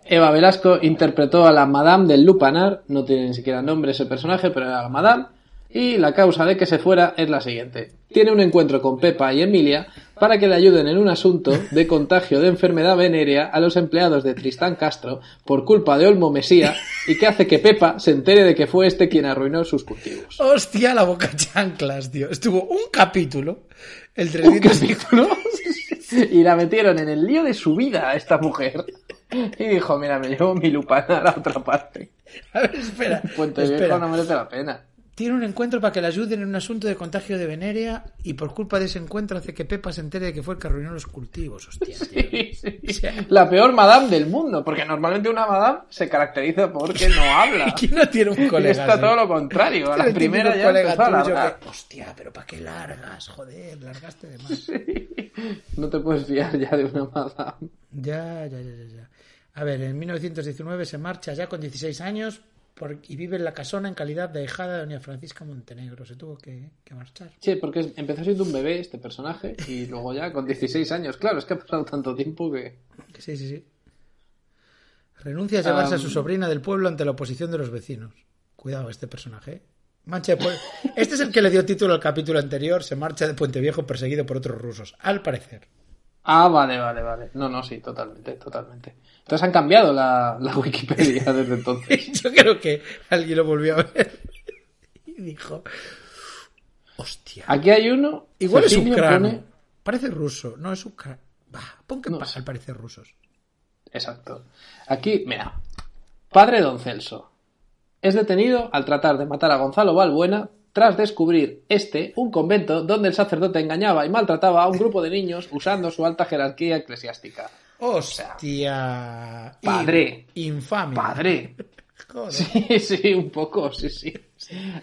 Eva Velasco interpretó a la Madame del Lupanar, no tiene ni siquiera nombre ese personaje, pero era la Madame, y la causa de que se fuera es la siguiente. Tiene un encuentro con Pepa y Emilia para que le ayuden en un asunto de contagio de enfermedad venérea a los empleados de Tristán Castro por culpa de Olmo Mesía y que hace que Pepa se entere de que fue este quien arruinó sus cultivos. Hostia, la boca chanclas, tío. Estuvo un capítulo, el Un 300... capítulo y la metieron en el lío de su vida a esta mujer. Y dijo, mira, me llevo mi lupanar a otra parte. A ver, espera. Puente espera. Viejo no merece la pena. Tiene un encuentro para que le ayuden en un asunto de contagio de venerea y por culpa de ese encuentro hace que Pepa se entere de que fue el que arruinó los cultivos. Hostia, tío. Sí, sí. (laughs) O sea, La peor madame del mundo, porque normalmente una madame se caracteriza porque no habla. (laughs) ¿Quién no tiene un Y colega? está así? todo lo contrario. A la primera ya empezó a largar. que, Hostia, pero ¿para qué largas? Joder, largaste de más. No te puedes fiar ya de una madame. Ya, ya, ya, ya. A ver, en 1919 se marcha ya con 16 años por- y vive en la casona en calidad de hijada de doña Francisca Montenegro. Se tuvo que, que marchar. Sí, porque empezó siendo un bebé este personaje y luego ya con 16 años. Claro, es que ha pasado tanto tiempo que... Sí, sí, sí. Renuncia a llevarse a su sobrina del pueblo ante la oposición de los vecinos. Cuidado este personaje. ¿eh? Mancha de Este es el que le dio título al capítulo anterior. Se marcha de Puente Viejo perseguido por otros rusos. Al parecer. Ah, vale, vale, vale. No, no, sí, totalmente, totalmente. Entonces han cambiado la, la Wikipedia (laughs) desde entonces. Yo creo que alguien lo volvió a ver y dijo: Hostia. Aquí hay uno. Igual es ucrano. pone- Parece ruso. No es ucrano. Bah, pon que No pasa al parecer rusos. Exacto. Aquí, mira. Padre Don Celso. Es detenido al tratar de matar a Gonzalo Balbuena tras descubrir este un convento donde el sacerdote engañaba y maltrataba a un grupo de niños usando su alta jerarquía eclesiástica. Hostia. Padre. Infame. ¡Padre! (laughs) Joder. Sí, sí, un poco, sí, sí.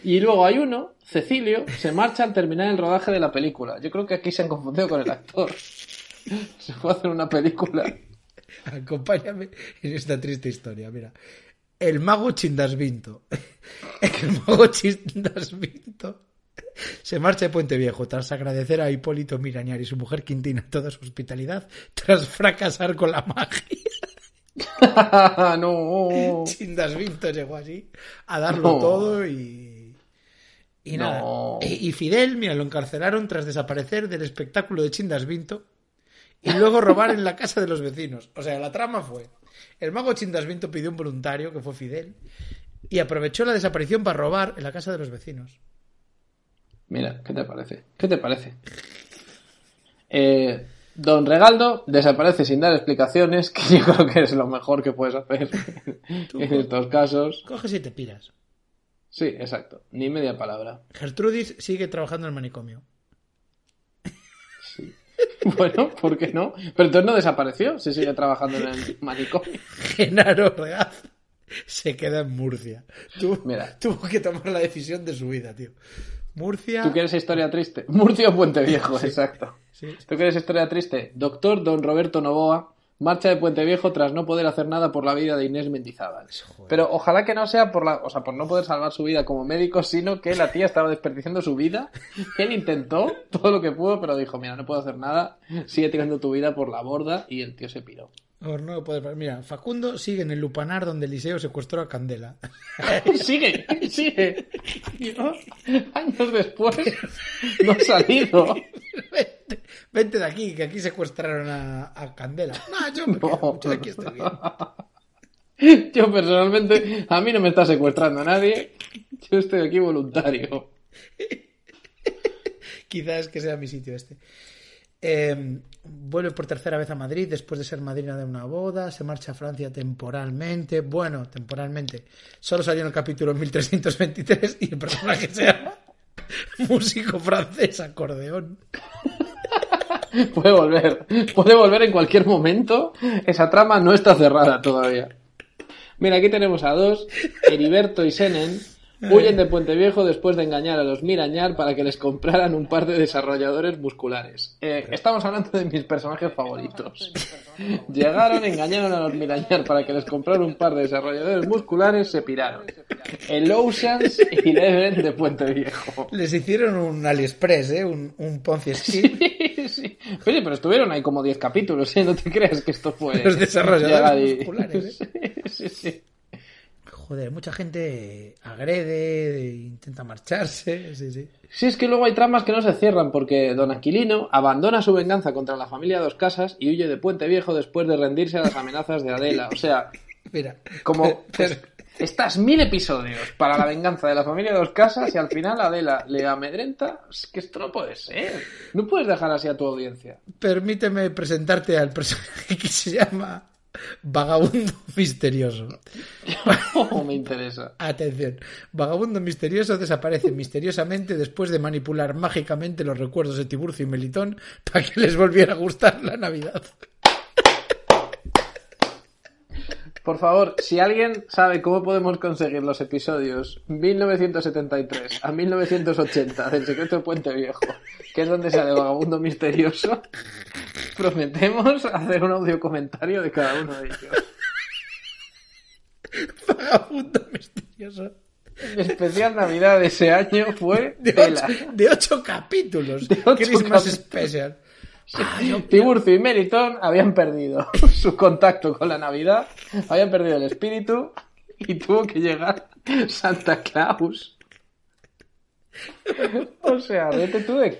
Y luego hay uno, Cecilio, se marcha al terminar el rodaje de la película. Yo creo que aquí se han confundido con el actor. (laughs) Se fue a hacer una película. (laughs) Acompáñame en esta triste historia. Mira, el mago Chindasvinto. (laughs) El mago Chindasvinto se marcha de Puente Viejo tras agradecer a Hipólito Mirañar y su mujer Quintina toda su hospitalidad tras fracasar con la magia. (laughs) no. (laughs) Chindasvinto llegó así a darlo No. todo y. Y nada. No. Y, y Fidel, mira, lo encarcelaron tras desaparecer del espectáculo de Chindasvinto y luego robar en la casa de los vecinos. O sea, la trama fue: el mago Chindasvinto pidió un voluntario, que fue Fidel, y aprovechó la desaparición para robar en la casa de los vecinos. Mira, ¿qué te parece? ¿Qué te parece? Eh, Don Regaldo desaparece sin dar explicaciones, (laughs) que yo creo que es lo mejor que puedes hacer en estos casos. Coges y te piras. Sí, exacto. Ni media palabra. Gertrudis sigue trabajando en el manicomio. (laughs) Bueno, ¿por qué no? Pero entonces no desapareció, se sigue trabajando en el manicomio. Genaro Regaz se queda en Murcia. Mira. Tuvo que tomar la decisión de su vida, tío. Murcia. ¿Tú quieres historia triste? Murcia o Puente Viejo, (laughs) exacto. Sí, sí. ¿Tú quieres historia triste? Doctor Don Roberto Novoa marcha de Puente Viejo tras no poder hacer nada por la vida de Inés Mendizábal. Pero ojalá que no sea por la, o sea, por no poder salvar su vida como médico, sino que la tía estaba desperdiciando su vida. Él intentó todo lo que pudo, pero dijo, mira, no puedo hacer nada, sigue tirando tu vida por la borda y el tío se piró. Por no poder- Mira, Facundo sigue en el lupanar donde Eliseo secuestró a Candela. (laughs) sigue, sigue. ¿No? (laughs) Años después no ha salido. vente, vente de aquí, que aquí secuestraron a, a Candela. No, yo me quedo No. aquí estoy bien. (laughs) Yo personalmente, a mí no me está secuestrando nadie. Yo estoy aquí voluntario. Quizás que sea mi sitio este. Eh, vuelve por tercera vez a Madrid después de ser madrina de una boda, se marcha a Francia temporalmente, bueno, temporalmente, solo salió en el capítulo 1323 y el personaje se llama músico francés acordeón. Puede volver, puede volver en cualquier momento, esa trama no está cerrada todavía. Mira, aquí tenemos a dos, Heriberto y Senen, Huyen de Puente Viejo después de engañar a los Mirañar para que les compraran un par de desarrolladores musculares. Eh, estamos hablando de mis personajes favoritos. Llegaron, engañaron a los Mirañar para que les compraran un par de desarrolladores musculares, se piraron. El Oceans y Leven de Puente Viejo. Les hicieron un AliExpress, ¿eh? Un, un Ponzi Scheme. Sí, (laughs) sí. Oye, pero estuvieron ahí como 10 capítulos, ¿eh? No te creas que esto fue... Los desarrolladores musculares, ¿eh? (laughs) Sí, sí. Joder, mucha gente agrede, intenta marcharse, (laughs) sí, sí. Sí, es que luego hay tramas que no se cierran porque Don Aquilino abandona su venganza contra la familia Dos Casas y huye de Puente Viejo después de rendirse a las amenazas de Adela. O sea, (laughs) Mira, como pues, estás mil episodios para la venganza de la familia Dos Casas y al final Adela le amedrenta. Es que esto no puede ser. No puedes dejar así a tu audiencia. permíteme presentarte al personaje (laughs) que se llama Vagabundo (laughs) Misterioso. Oh, (laughs) me interesa. Atención, Vagabundo Misterioso desaparece misteriosamente después de manipular mágicamente los recuerdos de Tiburcio y Melitón para que les volviera a gustar la Navidad. Por favor, si alguien sabe cómo podemos conseguir los episodios 1973 a 1980 del Secreto de Puente Viejo, que es donde sale el vagabundo misterioso, prometemos hacer un audio comentario de cada uno de ellos. Vagabundo Misterioso. El especial Navidad de ese año fue De ocho, de ocho capítulos. De ocho Christmas capítulos. Special. Tiburcio y Melitón habían perdido (laughs) su contacto con la Navidad, habían perdido el espíritu y tuvo que llegar Santa Claus. O sea, vete tú de.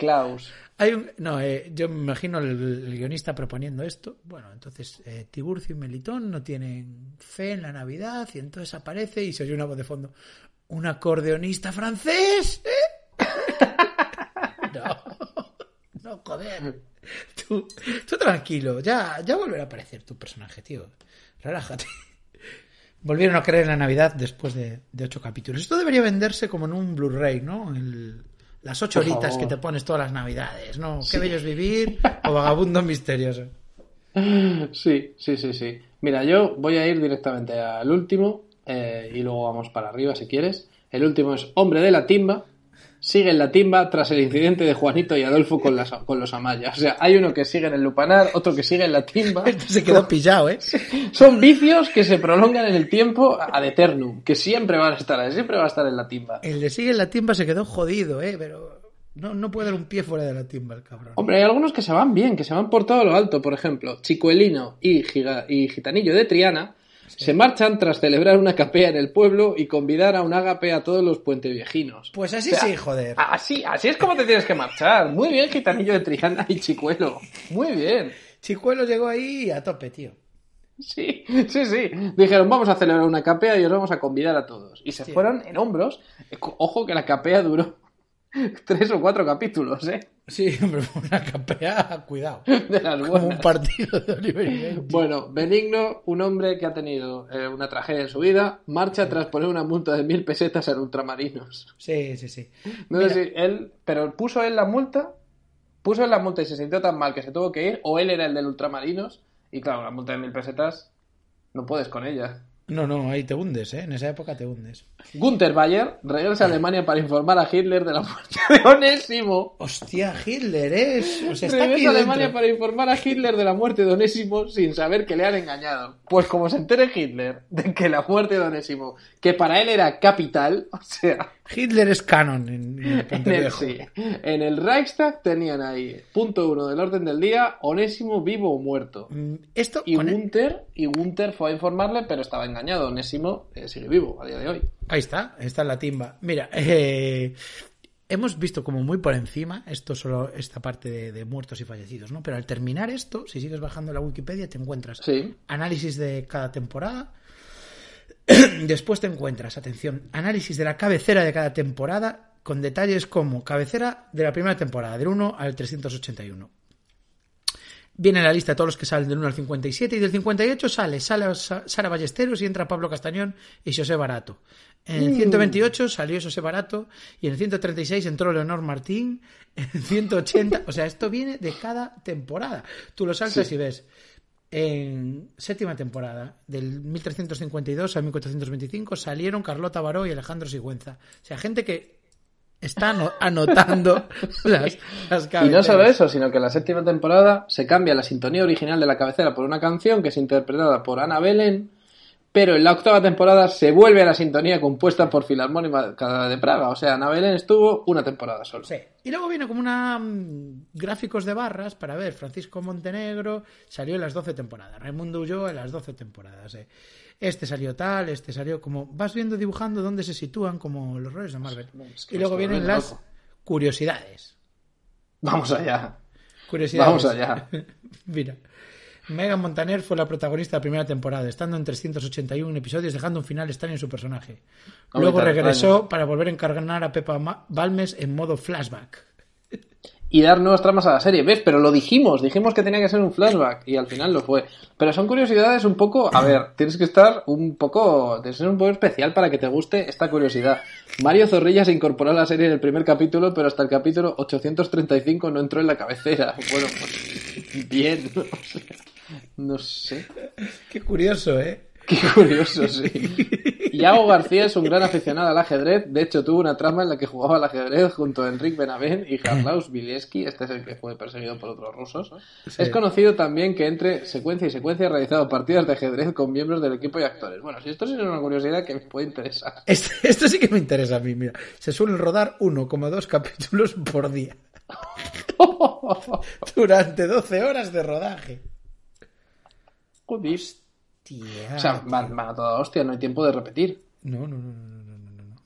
Hay un, no, eh, yo me imagino el, el guionista proponiendo esto. Bueno, entonces eh, Tiburcio y Melitón no tienen fe en la Navidad y entonces aparece y se oye una voz de fondo. ¿Un acordeonista francés? ¿eh? (laughs) no, joder. (laughs) Tú, tú tranquilo, ya, ya volverá a aparecer tu personaje, tío. Relájate. (laughs) Volvieron a creer en la Navidad después de, de ocho capítulos. Esto debería venderse como en un Blu-ray, ¿no? El- las ocho Por horitas favor. que te pones todas las Navidades, ¿no? Qué bello es vivir o vagabundo (laughs) misterioso. Sí, sí, sí, sí. Mira, yo voy a ir directamente al último eh, y luego vamos para arriba si quieres. El último es Hombre de la Timba. Sigue en la timba tras el incidente de Juanito y Adolfo con, las, con los amayas. O sea, hay uno que sigue en el lupanar, otro que sigue en la timba. (laughs) Este se quedó pillado, ¿eh? (laughs) Son vicios que se prolongan en el tiempo ad eternum, que siempre van a estar ahí, siempre va a estar en la timba. El de sigue en la timba se quedó jodido, ¿eh? Pero no, no puede dar un pie fuera de la timba el cabrón. Hombre, hay algunos que se van bien, que se van por todo lo alto. Por ejemplo, Chicuelino y, Giga- y Gitanillo de Triana se marchan tras celebrar una capea en el pueblo y convidar a un ágape a todos los puenteviejinos. Pues así O sea, sí, joder. Así, así es como te tienes que marchar. Muy bien, Gitanillo de Triana y Chicuelo. Muy bien. Chicuelo llegó ahí a tope, tío. Sí, sí, sí. Dijeron, vamos a celebrar una capea y os vamos a convidar a todos. Y se Sí. fueron en hombros. Ojo que la capea duró (laughs) tres o cuatro capítulos, ¿eh? Sí, (laughs) hombre, una capea, cuidado. (laughs) De las Como un buenas. partido de Oliver. Bueno, Benigno, un hombre que ha tenido eh, una tragedia en su vida, marcha tras poner una multa de mil pesetas en ultramarinos. Sí, sí, sí. No Mira, sé si él, pero puso él la multa, puso él la multa y se sintió tan mal que se tuvo que ir, o él era el del ultramarinos, y claro, la multa de mil pesetas, no puedes con ella. No, no, ahí te hundes, ¿eh? En esa época te hundes. Gunther Bayer regresa a Alemania para informar a Hitler de la muerte de Onésimo. Hostia, Hitler, ¿eh? O sea, está aquí Regresa a Alemania para informar a Hitler de la muerte de Onésimo sin saber que le han engañado. Pues como se entere Hitler de que la muerte de Onésimo, que para él era capital, o sea, Hitler es canon en, en (laughs) en el, sí, en el Reichstag tenían ahí, punto uno del orden del día, Onésimo vivo o muerto. Mm, Esto, Y Gunther, y Gunther fue a informarle, pero estaba engañado. Onésimo eh, sigue vivo a día de hoy. Ahí está, está la timba. Mira, eh, hemos visto como muy por encima esto solo esta parte de, de muertos y fallecidos, ¿no? Pero al terminar esto, si sigues bajando la Wikipedia, te encuentras Sí. análisis de cada temporada. (clears throat) Después te encuentras, atención, análisis de la cabecera de cada temporada con detalles como cabecera de la primera temporada, del 1 al 381. Viene la lista de todos los que salen del 1 al 57 y del 58 sale, sale Sara Ballesteros y entra Pablo Castañón y José Barato. En el 128 salió José Barato y en el 136 entró Leonor Martín. (laughs) En el 180, o sea, esto viene de cada temporada. Tú lo saltas y ves en séptima temporada, del 1352 al 1425, salieron Carlota Baró y Alejandro Sigüenza. O sea, gente que está anotando (laughs) las, las Y no solo eso, sino que en la séptima temporada se cambia la sintonía original de la cabecera por una canción que es interpretada por Ana Belén, pero en la octava temporada se vuelve a la sintonía compuesta por Filarmónica de Praga. O sea, Ana Belén estuvo una temporada solo. Sí. Y luego viene como una mm, gráficos de barras para ver Francisco Montenegro salió en las 12 temporadas, Raimundo huyó en las 12 temporadas. Eh este salió tal, este salió como... Vas viendo dibujando dónde se sitúan como los roles de Marvel. y luego vienen las curiosidades. Vamos allá. Curiosidades. Vamos allá. (laughs) Mira. Megan Montaner fue la protagonista de la primera temporada, estando en 381 episodios, dejando un final extraño en su personaje. Luego regresó para volver a encargar a Pepa Balmes en modo flashback y dar nuevas tramas a la serie. ¿Ves? Pero lo dijimos, dijimos que tenía que ser un flashback y al final lo fue. Pero son curiosidades un poco, a ver, tienes que estar un poco, tienes que ser un poco especial para que te guste esta curiosidad. Mario Zorrilla se incorporó a la serie en el primer capítulo, pero hasta el capítulo 835 no entró en la cabecera. (laughs) Bueno, pues bien, (laughs) no sé. Qué curioso, ¿eh? Qué curioso, sí. Iago García es un gran aficionado al ajedrez. De hecho, tuvo una trama en la que jugaba al ajedrez junto a Enrique Benavent y Jarlaus Vilieski. Este es el que fue perseguido por otros rusos. Es conocido también que entre secuencia y secuencia ha realizado partidas de ajedrez con miembros del equipo y actores. Bueno, si esto es una curiosidad que me puede interesar. Esto, esto sí que me interesa a mí. Mira, se suelen rodar 1,2 capítulos por día. (laughs) Durante 12 horas de rodaje. Joder. O sea, van, a toda hostia, no hay tiempo de repetir. No, no, no, no, no, no, no.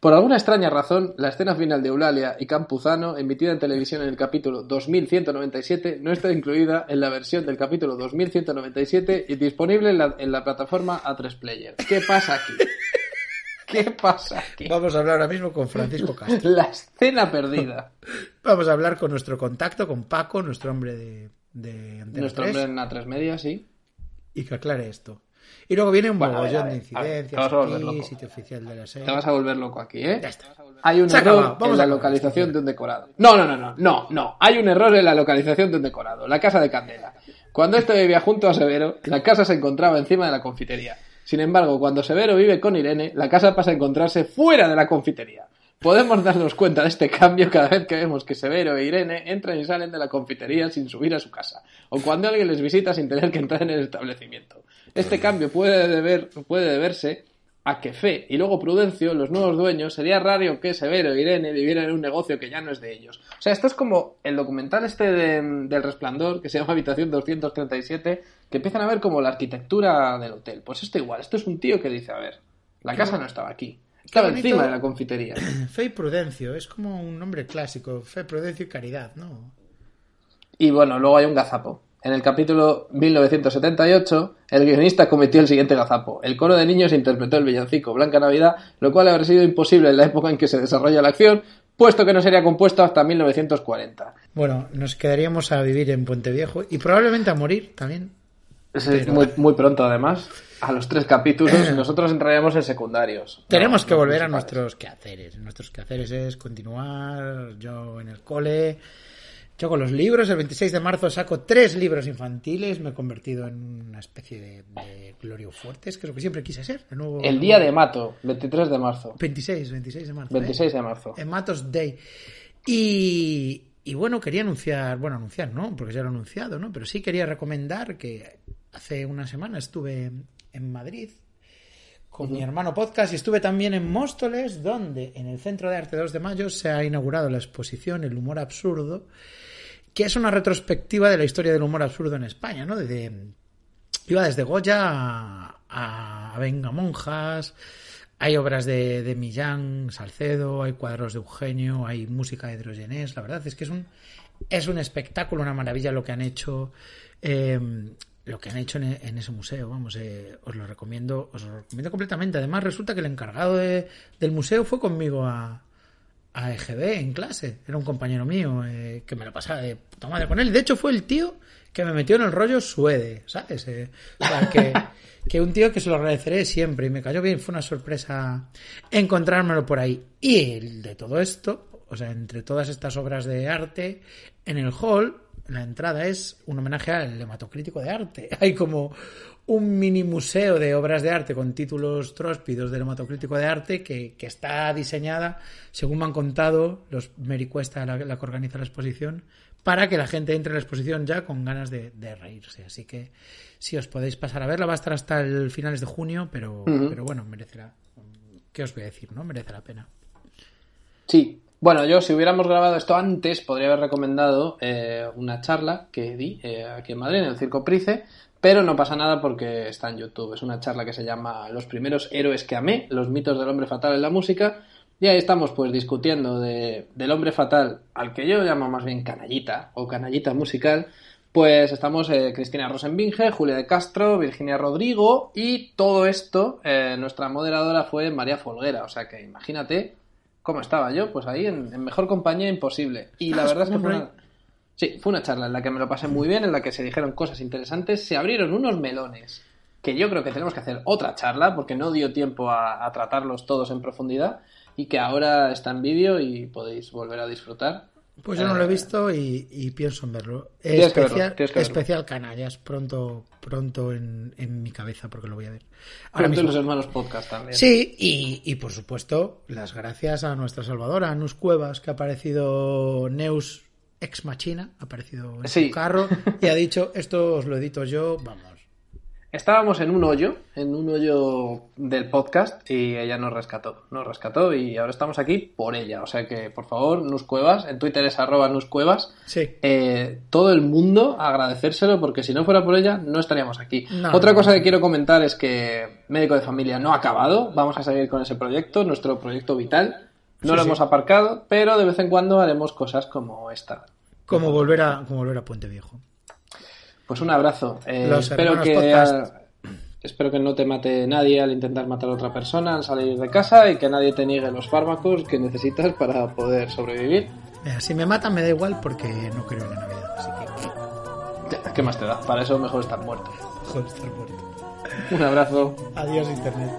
Por alguna extraña razón, la escena final de Eulalia y Campuzano, emitida en televisión en el capítulo 2197, no está incluida en la versión del capítulo 2197 y disponible en la, en la plataforma A3 Player. ¿Qué pasa aquí? (laughs) ¿Qué pasa aquí? Vamos a hablar ahora mismo con Francisco Castro. La escena perdida. Vamos a hablar con nuestro contacto, con Paco, nuestro hombre de, de Nuestro hombre en A3 Media, sí y que aclare esto. Y luego viene un mogollón de incidencias. sitio oficial de la serie. Te vas a volver loco aquí, ¿eh? Hay un error en la localización de un decorado. No, no, no, no, no, no. Hay un error en la localización de un decorado. La casa de Candela. Cuando este vivía junto a Severo, la casa se encontraba encima de la confitería. Sin embargo, cuando Severo vive con Irene, la casa pasa a encontrarse fuera de la confitería. Podemos darnos cuenta de este cambio cada vez que vemos que Severo e Irene entran y salen de la confitería sin subir a su casa, o cuando alguien les visita sin tener que entrar en el establecimiento. Este cambio puede, deber, deberse a que Fe y luego Prudencio, los nuevos dueños, sería raro que Severo e Irene vivieran en un negocio que ya no es de ellos. O sea, esto es como el documental este del Resplandor, que se llama Habitación 237, que empiezan a ver como la arquitectura del hotel. Pues esto igual, esto es un tío que dice, a ver, la casa no estaba aquí. Estaba encima de la confitería. (coughs) Fe y Prudencio, es como un nombre clásico. Fe, Prudencio y Caridad, ¿no? Y bueno, luego hay un gazapo. En el capítulo 1978, el guionista cometió el siguiente gazapo. El coro de niños interpretó el villancico Blanca Navidad, lo cual habría sido imposible en la época en que se desarrolla la acción, puesto que no sería compuesto hasta 1940. Bueno, nos quedaríamos a vivir en Puente Viejo y probablemente a morir también. muy, muy pronto, además a los tres capítulos (laughs) nosotros entraríamos en secundarios. Tenemos que volver a nuestros quehaceres. Nuestros quehaceres es continuar, yo en el cole, yo con los libros. El 26 de marzo saco tres libros infantiles, me he convertido en una especie de, Glorio Fuertes, que es lo que siempre quise ser. el, día de Mato, 23 de marzo. 26, 26 de marzo. 26 ¿eh? de marzo. En Matos Day. Y, y bueno, quería anunciar, bueno, anunciar, ¿no? Porque ya lo he anunciado, ¿no? Pero sí quería recomendar que hace una semana estuve en Madrid con mi hermano podcast y estuve también en Móstoles, donde en el Centro de Arte 2 de Mayo se ha inaugurado la exposición El humor absurdo, que es una retrospectiva de la historia del humor absurdo en España, ¿no? Desde, iba desde Goya a, a Venga Monjas, hay obras de, de, Millán, Salcedo, hay cuadros de Eugenio, hay música de Hidrogenés, la verdad es que es un, es un espectáculo, una maravilla lo que han hecho. Eh, lo que han hecho en, ese museo, vamos, eh, os lo recomiendo, os lo recomiendo completamente. Además, resulta que el encargado del museo fue conmigo a, a EGB en clase. Era un compañero mío eh, que me lo pasaba de puta madre con él. De hecho, fue el tío que me metió en el rollo suede, ¿sabes? Eh, o sea, que, (laughs) que un tío que se lo agradeceré siempre y me cayó bien. Fue una sorpresa encontrármelo por ahí. Y el de todo esto, o sea, entre todas estas obras de arte, en el hall la entrada es un homenaje al hematocrítico de arte. (laughs) Hay como un mini museo de obras de arte con títulos tróspidos del hematocrítico de arte que, que está diseñada, según me han contado los Mericuesta, la, la que organiza la exposición, para que la gente entre en la exposición ya con ganas de, de reírse. Así que si os podéis pasar a verla, va a estar hasta el finales de junio, pero, pero bueno, merecerá. ¿Qué os voy a decir? ¿No? Merece la pena. Sí. Bueno, yo si hubiéramos grabado esto antes, podría haber recomendado eh, una charla que di eh, aquí en Madrid, en el Circo Price, pero no pasa nada porque está en YouTube. Es una charla que se llama Los primeros héroes que amé, los mitos del hombre fatal en la música. Y ahí estamos pues discutiendo de, del hombre fatal, al que yo llamo más bien canallita o canallita musical. Pues estamos eh, Cristina Rosenbinge, Julia de Castro, Virginia Rodrigo y todo esto, nuestra moderadora fue María Folguera. O sea que imagínate cómo estaba yo, pues ahí en, en mejor compañía imposible. Y la Ah, verdad es que fue una, sí, fue una charla en la que me lo pasé muy bien, en la que se dijeron cosas interesantes, se abrieron unos melones que yo creo que tenemos que hacer otra charla porque no dio tiempo a, a tratarlos todos en profundidad y que ahora está en vídeo y podéis volver a disfrutar. Pues yo no lo he visto y, y pienso en verlo. Tienes que verlo, especial, que verlo. especial canallas, pronto, pronto en, en mi cabeza porque lo voy a ver. Ahora Pronto en mismo. los hermanos podcast también. Sí, y, y por supuesto, las gracias a nuestra salvadora, a Nus Cuevas, que ha aparecido Neus ex machina, ha aparecido en Sí. su carro (laughs) y ha dicho, esto os lo edito yo, vamos. Estábamos en un hoyo, en un hoyo del podcast y ella nos rescató, nos rescató y ahora estamos aquí por ella. O sea que, por favor, Nuscuevas, en Twitter es arroba Nuscuevas, Sí. eh, todo el mundo agradecérselo porque si no fuera por ella no estaríamos aquí. No. Otra cosa que quiero comentar es que Médico de Familia no ha acabado, vamos a seguir con ese proyecto, nuestro proyecto vital. No Sí, lo sí. hemos aparcado, pero de vez en cuando haremos cosas como esta. Como volver a, como volver a Puente Viejo. Pues un abrazo. Eh, espero que espero que no te mate nadie al intentar matar a otra persona al salir de casa y que nadie te niegue los fármacos que necesitas para poder sobrevivir. Si me matan me da igual porque no creo en la Navidad, ¿Qué más te da? Para eso mejor estar muerto. Mejor estar muerto. Un abrazo. Adiós internet.